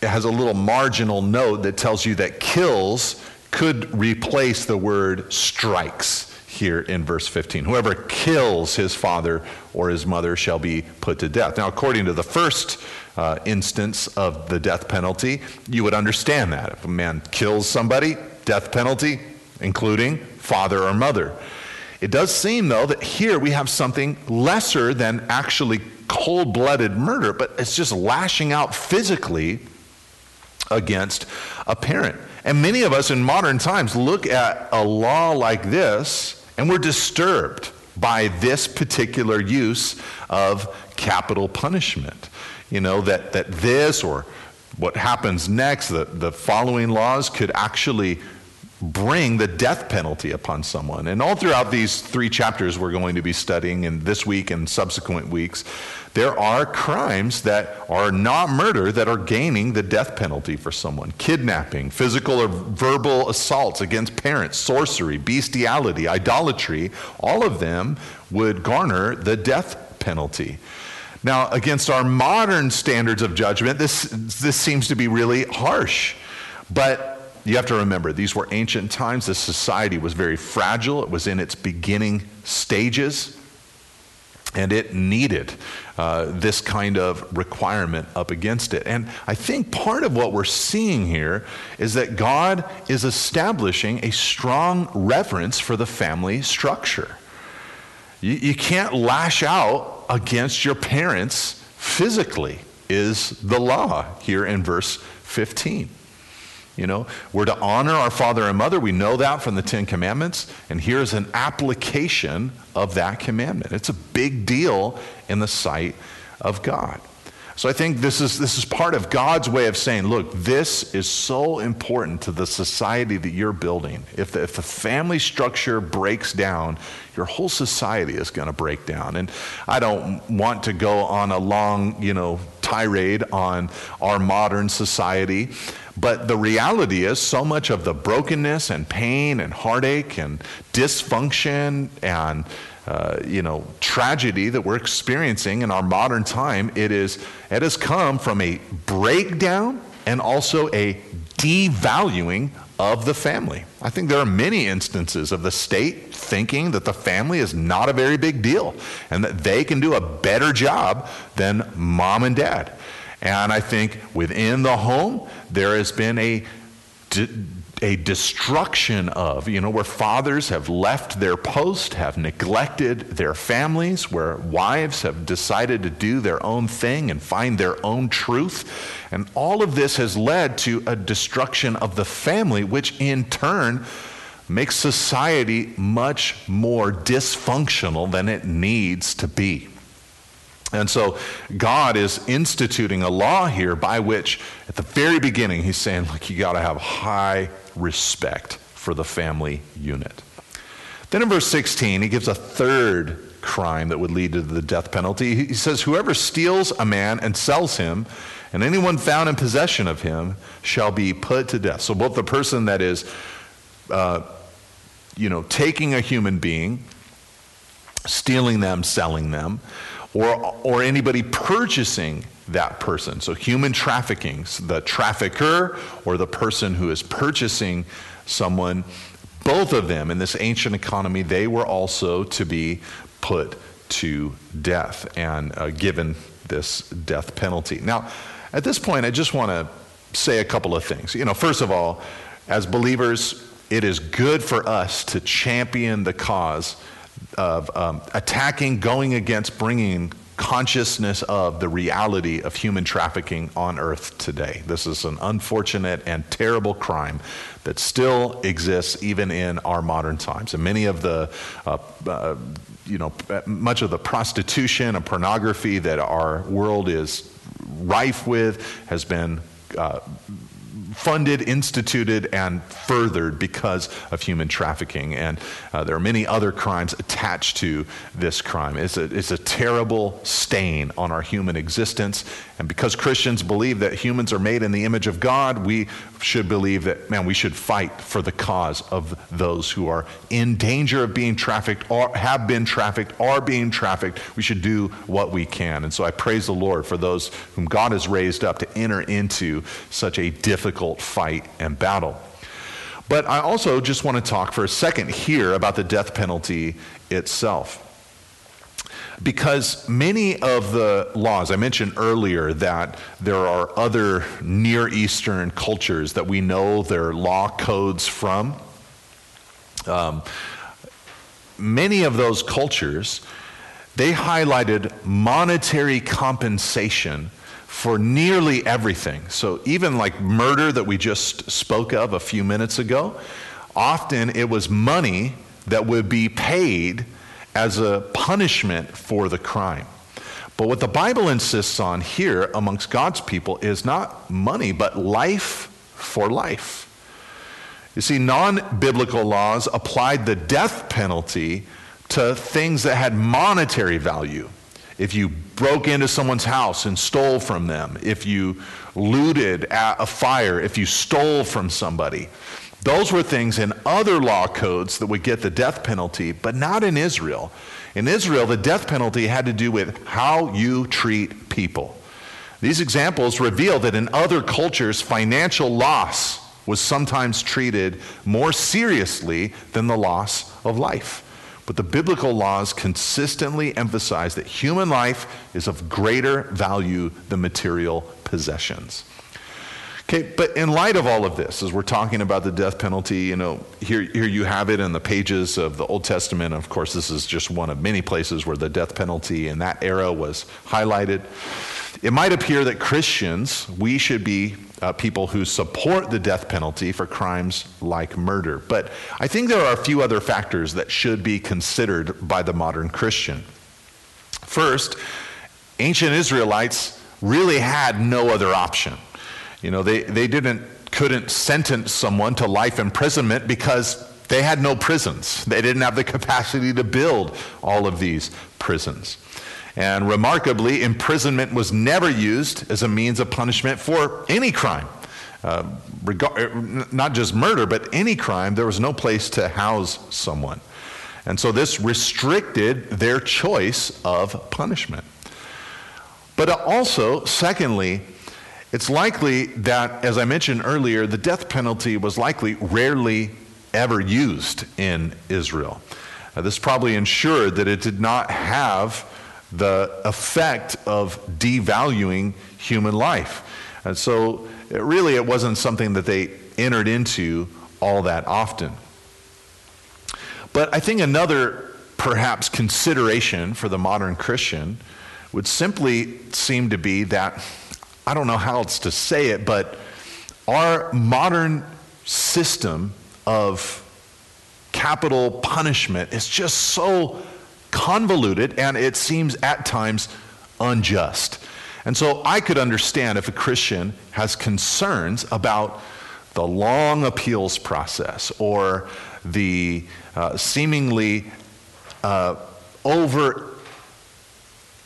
it has a little marginal note that tells you that kills could replace the word strikes here in verse 15. Whoever kills his father or his mother shall be put to death. Now, according to the first uh, instance of the death penalty, you would understand that. If a man kills somebody, death penalty, including father or mother. It does seem, though, that here we have something lesser than actually cold blooded murder, but it's just lashing out physically against a parent. And many of us in modern times look at a law like this and we're disturbed by this particular use of capital punishment. You know, that, that this or what happens next, the, the following laws could actually bring the death penalty upon someone. And all throughout these three chapters we're going to be studying in this week and subsequent weeks, there are crimes that are not murder that are gaining the death penalty for someone kidnapping, physical or verbal assaults against parents, sorcery, bestiality, idolatry. All of them would garner the death penalty. Now, against our modern standards of judgment, this, this seems to be really harsh. But you have to remember, these were ancient times. The society was very fragile, it was in its beginning stages, and it needed uh, this kind of requirement up against it. And I think part of what we're seeing here is that God is establishing a strong reverence for the family structure. You, you can't lash out against your parents physically, is the law here in verse 15. You know, we're to honor our father and mother. We know that from the Ten Commandments. And here's an application of that commandment. It's a big deal in the sight of God. So I think this is, this is part of God's way of saying, look, this is so important to the society that you're building. If the, if the family structure breaks down, your whole society is going to break down. And I don't want to go on a long, you know, tirade on our modern society. But the reality is, so much of the brokenness and pain and heartache and dysfunction and uh, you know tragedy that we're experiencing in our modern time, it is it has come from a breakdown and also a devaluing of the family. I think there are many instances of the state thinking that the family is not a very big deal and that they can do a better job than mom and dad. And I think within the home, there has been a, a destruction of, you know, where fathers have left their post, have neglected their families, where wives have decided to do their own thing and find their own truth. And all of this has led to a destruction of the family, which in turn makes society much more dysfunctional than it needs to be. And so God is instituting a law here by which, at the very beginning, he's saying, like, you got to have high respect for the family unit. Then in verse 16, he gives a third crime that would lead to the death penalty. He says, Whoever steals a man and sells him, and anyone found in possession of him, shall be put to death. So both the person that is, uh, you know, taking a human being, stealing them, selling them, or, or anybody purchasing that person. So, human trafficking, the trafficker or the person who is purchasing someone, both of them in this ancient economy, they were also to be put to death and uh, given this death penalty. Now, at this point, I just want to say a couple of things. You know, first of all, as believers, it is good for us to champion the cause of um, attacking, going against, bringing consciousness of the reality of human trafficking on earth today. This is an unfortunate and terrible crime that still exists even in our modern times. And many of the, uh, uh, you know, much of the prostitution and pornography that our world is rife with has been. Uh, funded, instituted, and furthered because of human trafficking. And uh, there are many other crimes attached to this crime. It's a, it's a terrible stain on our human existence. And because Christians believe that humans are made in the image of God, we should believe that, man, we should fight for the cause of those who are in danger of being trafficked or have been trafficked, are being trafficked. We should do what we can. And so I praise the Lord for those whom God has raised up to enter into such a difficult fight and battle. But I also just want to talk for a second here about the death penalty itself. Because many of the laws, I mentioned earlier that there are other Near Eastern cultures that we know their law codes from. Um, many of those cultures, they highlighted monetary compensation for nearly everything. So, even like murder that we just spoke of a few minutes ago, often it was money that would be paid as a punishment for the crime. But what the Bible insists on here amongst God's people is not money, but life for life. You see, non biblical laws applied the death penalty to things that had monetary value. If you broke into someone's house and stole from them, if you looted at a fire, if you stole from somebody, those were things in other law codes that would get the death penalty, but not in Israel. In Israel, the death penalty had to do with how you treat people. These examples reveal that in other cultures, financial loss was sometimes treated more seriously than the loss of life. But the biblical laws consistently emphasize that human life is of greater value than material possessions. Okay, but in light of all of this, as we're talking about the death penalty, you know, here, here you have it in the pages of the Old Testament. Of course, this is just one of many places where the death penalty in that era was highlighted. It might appear that Christians, we should be uh, people who support the death penalty for crimes like murder. But I think there are a few other factors that should be considered by the modern Christian. First, ancient Israelites really had no other option. You know, they, they didn't, couldn't sentence someone to life imprisonment because they had no prisons. They didn't have the capacity to build all of these prisons. And remarkably, imprisonment was never used as a means of punishment for any crime. Uh, regard, not just murder, but any crime, there was no place to house someone. And so this restricted their choice of punishment. But also, secondly, it's likely that, as I mentioned earlier, the death penalty was likely rarely ever used in Israel. Uh, this probably ensured that it did not have the effect of devaluing human life. And so, it really, it wasn't something that they entered into all that often. But I think another perhaps consideration for the modern Christian would simply seem to be that I don't know how else to say it, but our modern system of capital punishment is just so convoluted and it seems at times unjust. And so I could understand if a Christian has concerns about the long appeals process or the uh, seemingly uh, over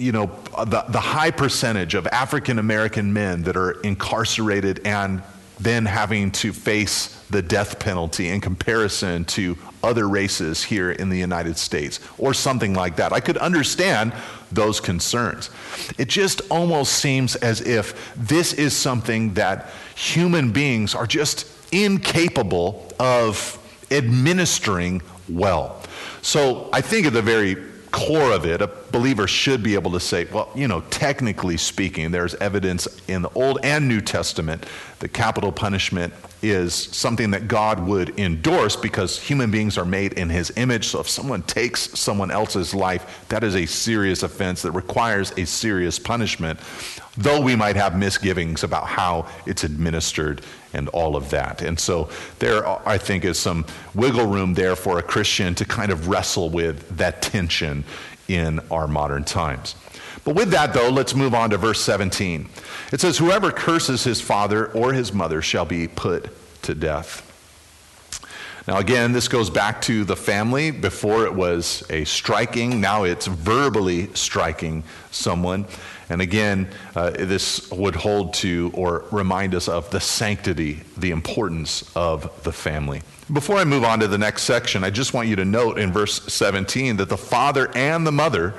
you know, the, the high percentage of African American men that are incarcerated and then having to face the death penalty in comparison to other races here in the United States or something like that. I could understand those concerns. It just almost seems as if this is something that human beings are just incapable of administering well. So I think at the very core of it, a believer should be able to say, well, you know, technically speaking, there's evidence in the Old and New Testament that capital punishment is something that God would endorse because human beings are made in his image. So if someone takes someone else's life, that is a serious offense that requires a serious punishment, though we might have misgivings about how it's administered and all of that. And so there, I think, is some wiggle room there for a Christian to kind of wrestle with that tension in our modern times. But with that, though, let's move on to verse 17. It says, Whoever curses his father or his mother shall be put to death. Now, again, this goes back to the family. Before it was a striking, now it's verbally striking someone. And again, uh, this would hold to or remind us of the sanctity, the importance of the family. Before I move on to the next section, I just want you to note in verse 17 that the father and the mother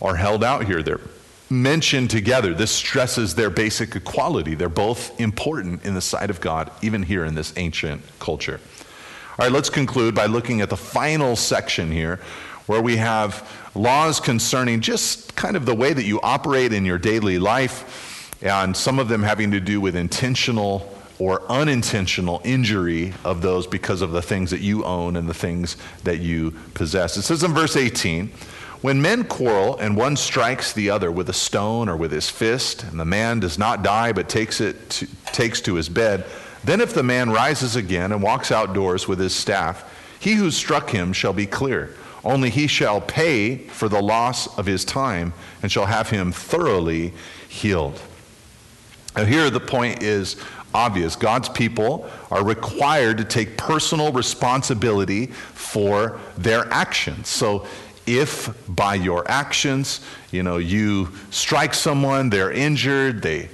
are held out here. They're mentioned together. This stresses their basic equality. They're both important in the sight of God, even here in this ancient culture. All right, let's conclude by looking at the final section here, where we have laws concerning just kind of the way that you operate in your daily life, and some of them having to do with intentional or unintentional injury of those because of the things that you own and the things that you possess. It says in verse 18, when men quarrel and one strikes the other with a stone or with his fist, and the man does not die but takes it to, takes to his bed, then if the man rises again and walks outdoors with his staff, he who struck him shall be clear. Only he shall pay for the loss of his time and shall have him thoroughly healed. Now, here the point is obvious. God's people are required to take personal responsibility for their actions. So if by your actions, you know, you strike someone, they're injured, they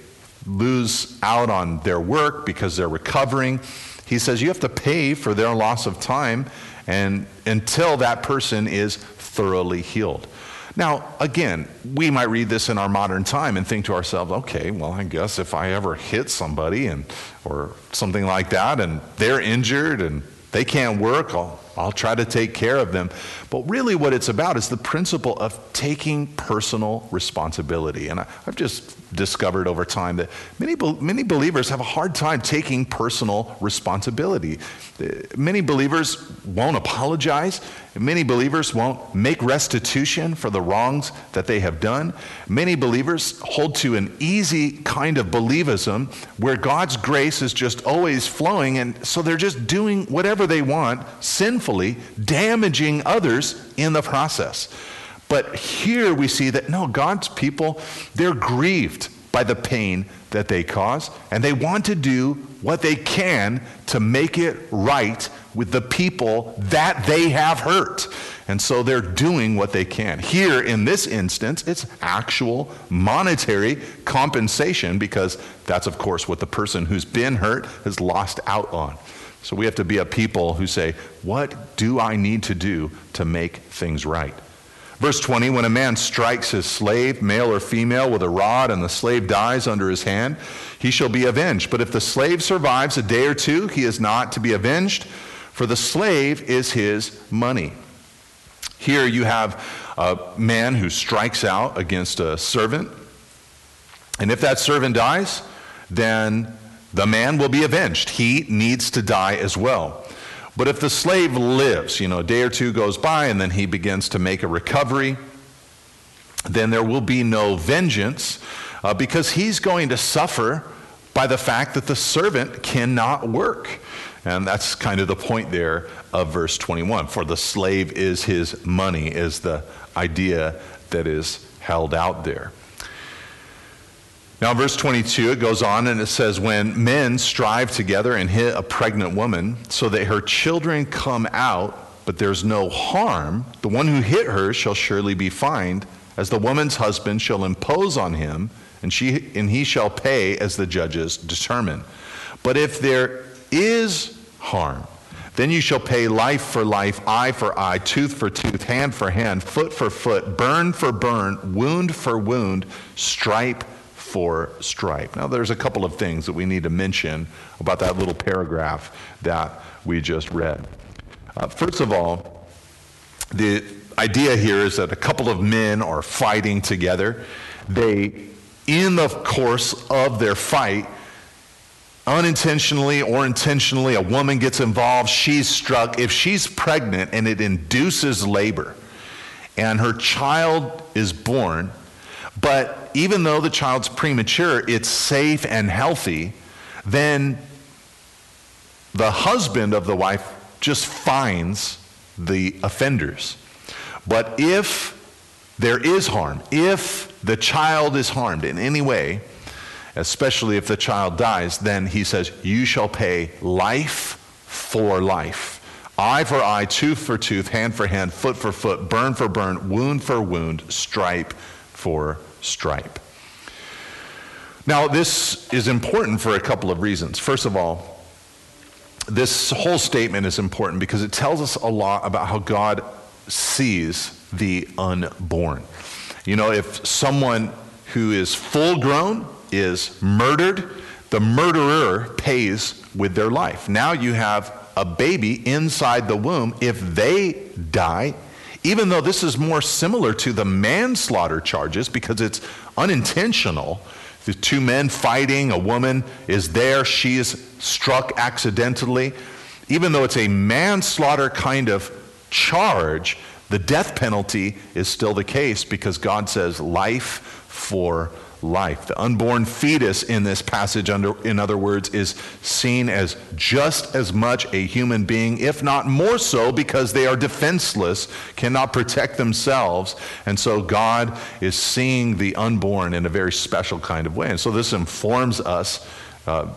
lose out on their work because they're recovering, he says you have to pay for their loss of time and until that person is thoroughly healed. Now, again, we might read this in our modern time and think to ourselves, okay, well, I guess if I ever hit somebody and or something like that and they're injured and they can't work, I'll, I'll try to take care of them. But really, what it's about is the principle of taking personal responsibility. And I, have just discovered over time that many, many believers have a hard time taking personal responsibility. Uh, many believers won't apologize. Many believers won't make restitution for the wrongs that they have done. Many believers hold to an easy kind of believism where God's grace is just always flowing, and so they're just doing whatever they want damaging others in the process. But here we see that no, God's people, they're grieved by the pain that they cause, and they want to do what they can to make it right with the people that they have hurt. And so they're doing what they can. Here, in this instance, it's actual monetary compensation because that's, of course, what the person who's been hurt has lost out on. So we have to be a people who say, What do I need to do to make things right? Verse 20 When a man strikes his slave, male or female, with a rod, and the slave dies under his hand, he shall be avenged. But if the slave survives a day or two, he is not to be avenged, for the slave is his money. Here you have a man who strikes out against a servant, and if that servant dies, then the man will be avenged. He needs to die as well. But if the slave lives, you know, a day or two goes by and then he begins to make a recovery, then there will be no vengeance uh, because he's going to suffer by the fact that the servant cannot work. And that's kind of the point there of verse 21. For the slave is his money, is the idea that is held out there. Now, verse 22, it goes on and it says, When men strive together and hit a pregnant woman so that her children come out, but there's no harm, the one who hit her shall surely be fined, as the woman's husband shall impose on him, and, she, and he shall pay as the judges determine. But if there is harm, then you shall pay life for life, eye for eye, tooth for tooth, hand for hand, foot for foot, burn for burn, wound for wound, stripe for stripe. Now, there's a couple of things that we need to mention about that little paragraph that we just read. Uh, first of all, the idea here is that a couple of men are fighting together. They, in the course of their fight, unintentionally or intentionally, a woman gets involved, she's struck. If she's pregnant and it induces labor, and her child is born, but even though the child's premature, it's safe and healthy, then the husband of the wife just finds the offenders. But if there is harm, if the child is harmed in any way, especially if the child dies, then he says, You shall pay life for life. Eye for eye, tooth for tooth, hand for hand, foot for foot, burn for burn, wound for wound, stripe for stripe. Now, this is important for a couple of reasons. First of all, this whole statement is important because it tells us a lot about how God sees the unborn. You know, if someone who is full grown is murdered, the murderer pays with their life. Now you have a baby inside the womb. If they die, even though this is more similar to the manslaughter charges because it's unintentional. The two men fighting, a woman is there, she is struck accidentally. Even though it's a manslaughter kind of charge, the death penalty is still the case because God says life for life. The unborn fetus in this passage, under, in other words, is seen as just as much a human being, if not more so, because they are defenseless, cannot protect themselves. And so God is seeing the unborn in a very special kind of way. And so this informs us. Uh,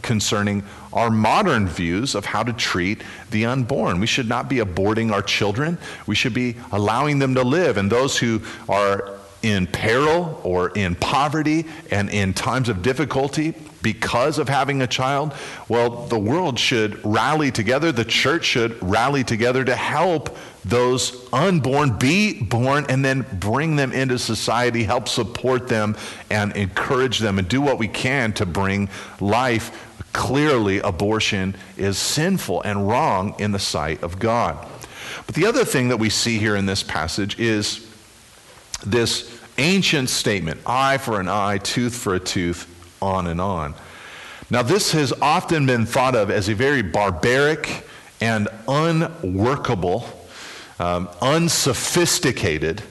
concerning our modern views of how to treat the unborn. We should not be aborting our children. We should be allowing them to live. And those who are in peril or in poverty and in times of difficulty because of having a child, well, the world should rally together. The church should rally together to help those unborn be born and then bring them into society, help support them and encourage them and do what we can to bring life. Clearly, abortion is sinful and wrong in the sight of God. But the other thing that we see here in this passage is this ancient statement eye for an eye, tooth for a tooth, on and on. Now, this has often been thought of as a very barbaric and unworkable, um, unsophisticated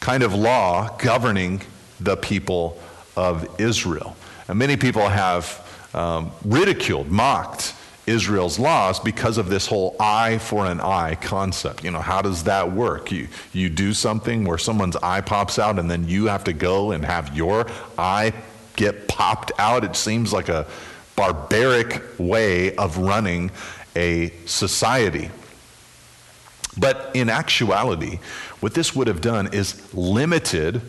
kind of law governing the people of Israel. And many people have um, ridiculed, mocked Israel's laws because of this whole eye for an eye concept. You know, how does that work? You, you do something where someone's eye pops out and then you have to go and have your eye get popped out. It seems like a barbaric way of running a society. But in actuality, what this would have done is limited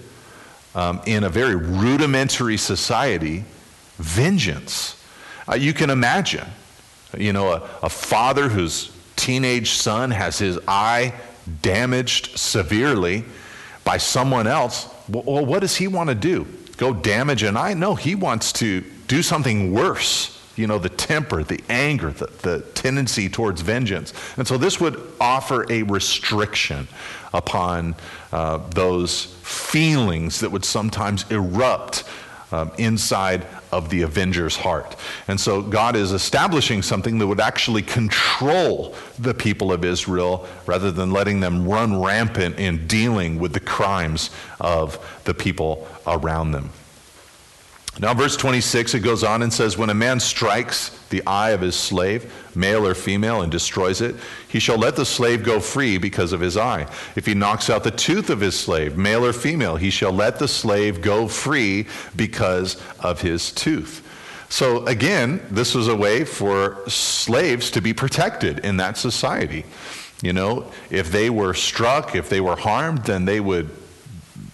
um, in a very rudimentary society vengeance. Uh, you can imagine you know, a, a father whose teenage son has his eye damaged severely by someone else. Well, what does he want to do? Go damage an eye? No, he wants to do something worse. You know, the temper, the anger, the, the tendency towards vengeance. And so this would offer a restriction upon uh, those feelings that would sometimes erupt um, inside of the avenger's heart. And so God is establishing something that would actually control the people of Israel rather than letting them run rampant in dealing with the crimes of the people around them. Now, verse 26, it goes on and says, When a man strikes the eye of his slave, male or female, and destroys it, he shall let the slave go free because of his eye. If he knocks out the tooth of his slave, male or female, he shall let the slave go free because of his tooth. So, again, this was a way for slaves to be protected in that society. You know, if they were struck, if they were harmed, then they would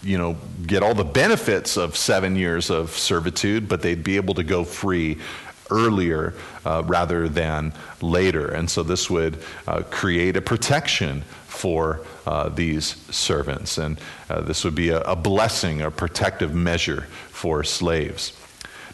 you know, get all the benefits of seven years of servitude, but they'd be able to go free earlier uh, rather than later. And so this would uh, create a protection for uh, these servants. And uh, this would be a, a blessing, a protective measure for slaves.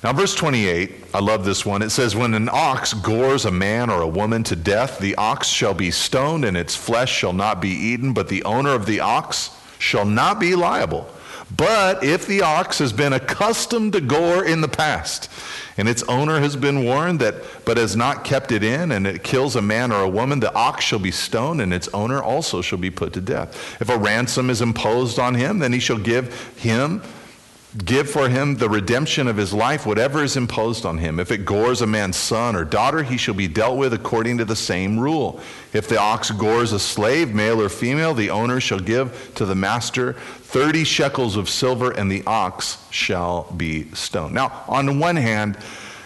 Now, verse 28, I love this one. It says, When an ox gores a man or a woman to death, the ox shall be stoned, and its flesh shall not be eaten, but the owner of the ox shall not be liable. But if the ox has been accustomed to gore in the past, and its owner has been warned that but has not kept it in and it kills a man or a woman the ox shall be stoned and its owner also shall be put to death if a ransom is imposed on him then he shall give him give for him the redemption of his life, whatever is imposed on him. If it gores a man's son or daughter, he shall be dealt with according to the same rule. If the ox gores a slave, male or female, the owner shall give to the master 30 shekels of silver, and the ox shall be stoned. Now, on the one hand,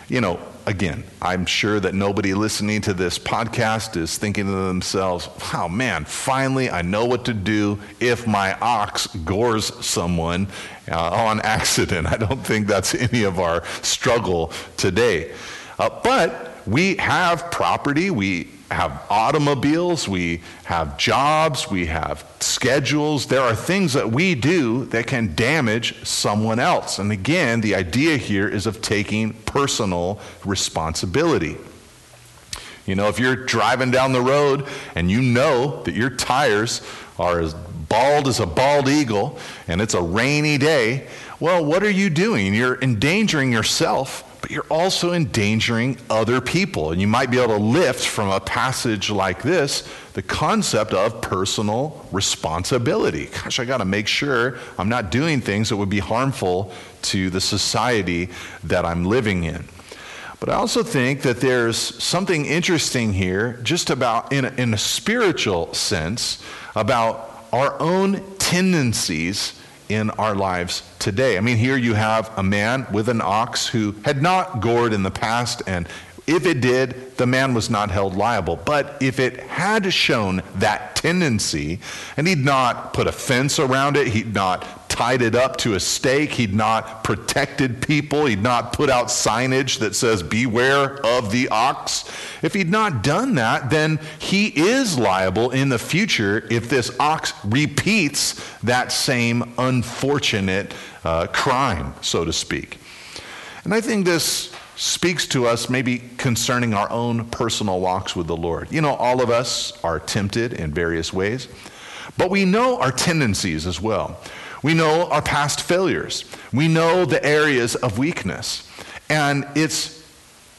you know, again, I'm sure that nobody listening to this podcast is thinking to themselves, wow, man, finally I know what to do if my ox gores someone uh, on accident. I don't think that's any of our struggle today. Uh, but we have property, we have automobiles, we have jobs, we have schedules. There are things that we do that can damage someone else. And again, the idea here is of taking personal responsibility. You know, if you're driving down the road and you know that your tires are as bald as a bald eagle and it's a rainy day, well, what are you doing? You're endangering yourself but you're also endangering other people. And you might be able to lift from a passage like this the concept of personal responsibility. Gosh, I got to make sure I'm not doing things that would be harmful to the society that I'm living in. But I also think that there's something interesting here, just about in a, in a spiritual sense, about our own tendencies in our lives today. I mean, here you have a man with an ox who had not gored in the past, and if it did, the man was not held liable. But if it had shown that tendency, and he'd not put a fence around it, he'd not tied it up to a stake, he'd not protected people, he'd not put out signage that says, Beware of the ox. If he'd not done that, then he is liable in the future if this ox repeats that same unfortunate uh, crime, so to speak. And I think this speaks to us maybe concerning our own personal walks with the Lord. You know, all of us are tempted in various ways, but we know our tendencies as well. We know our past failures. We know the areas of weakness. And it's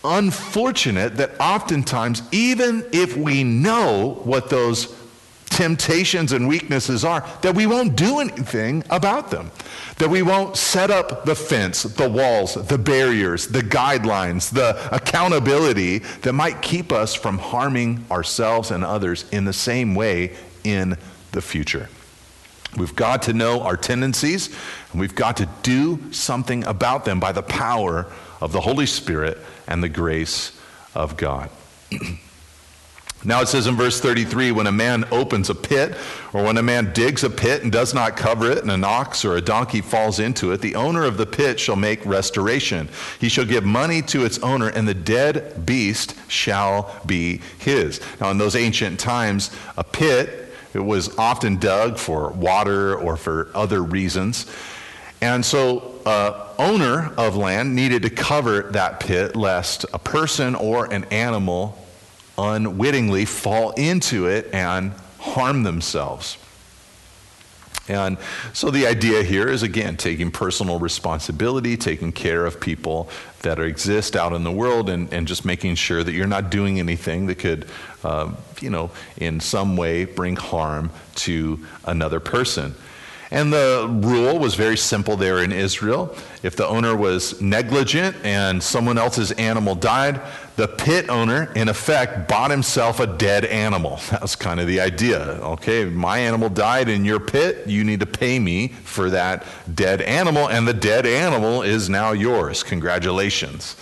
unfortunate that oftentimes, even if we know what those temptations and weaknesses are, that we won't do anything about them. That we won't set up the fence, the walls, the barriers, the guidelines, the accountability that might keep us from harming ourselves and others in the same way in the future. We've got to know our tendencies, and we've got to do something about them by the power of the Holy Spirit and the grace of God. Now it says in verse 33 when a man opens a pit, or when a man digs a pit and does not cover it, and an ox or a donkey falls into it, the owner of the pit shall make restoration. He shall give money to its owner, and the dead beast shall be his. Now, in those ancient times, a pit it was often dug for water or for other reasons. And so, uh, owner of land needed to cover that pit lest a person or an animal unwittingly fall into it and harm themselves. And so the idea here is again taking personal responsibility, taking care of people that exist out in the world, and, and just making sure that you're not doing anything that could, uh, you know, in some way bring harm to another person. And the rule was very simple there in Israel. If the owner was negligent and someone else's animal died, the pit owner, in effect, bought himself a dead animal. That was kind of the idea. Okay, my animal died in your pit. You need to pay me for that dead animal, and the dead animal is now yours. Congratulations.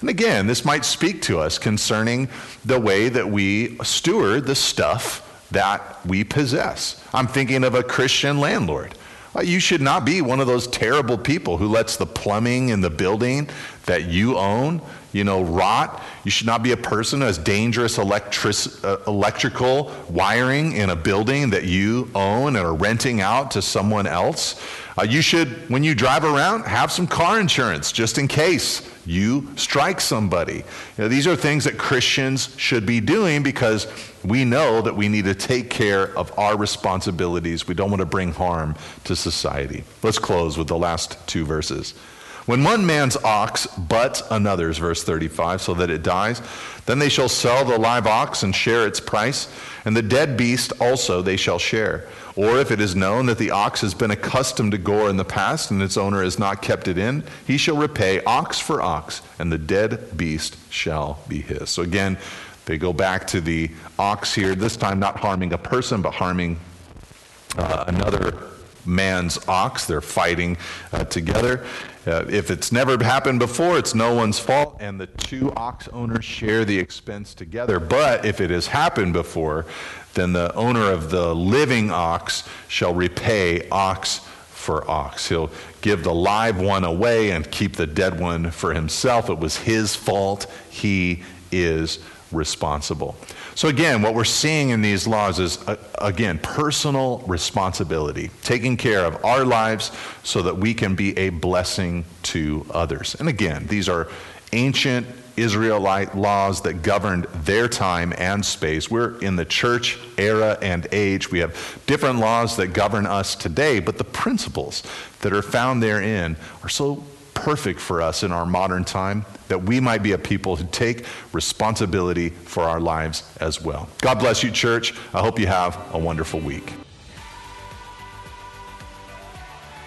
And again, this might speak to us concerning the way that we steward the stuff that we possess. I'm thinking of a Christian landlord. Uh, you should not be one of those terrible people who lets the plumbing in the building that you own you know, rot. You should not be a person who has dangerous electric, uh, electrical wiring in a building that you own and are renting out to someone else. Uh, you should, when you drive around, have some car insurance just in case you strike somebody. You know, these are things that Christians should be doing because we know that we need to take care of our responsibilities. We don't want to bring harm to society. Let's close with the last two verses. When one man's ox butts another's, verse 35, so that it dies, then they shall sell the live ox and share its price, and the dead beast also they shall share. Or if it is known that the ox has been accustomed to gore in the past, and its owner has not kept it in, he shall repay ox for ox, and the dead beast shall be his. So again, they go back to the ox here, this time not harming a person, but harming uh, another man's ox. They're fighting uh, together. Uh, if it's never happened before, it's no one's fault, and the two ox owners share the expense together. But if it has happened before, then the owner of the living ox shall repay ox for ox. He'll give the live one away and keep the dead one for himself. It was his fault. He is responsible. So, again, what we're seeing in these laws is, uh, again, personal responsibility, taking care of our lives so that we can be a blessing to others. And again, these are ancient Israelite laws that governed their time and space. We're in the church era and age. We have different laws that govern us today, but the principles that are found therein are so perfect for us in our modern time that we might be a people who take responsibility for our lives as well. God bless you, church. I hope you have a wonderful week.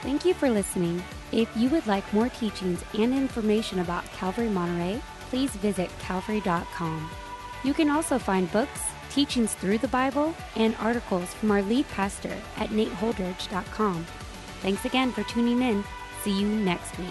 Thank you for listening. If you would like more teachings and information about Calvary Monterey, please visit calvary.com. You can also find books, teachings through the Bible, and articles from our lead pastor at nateholdridge.com. Thanks again for tuning in. See you next week.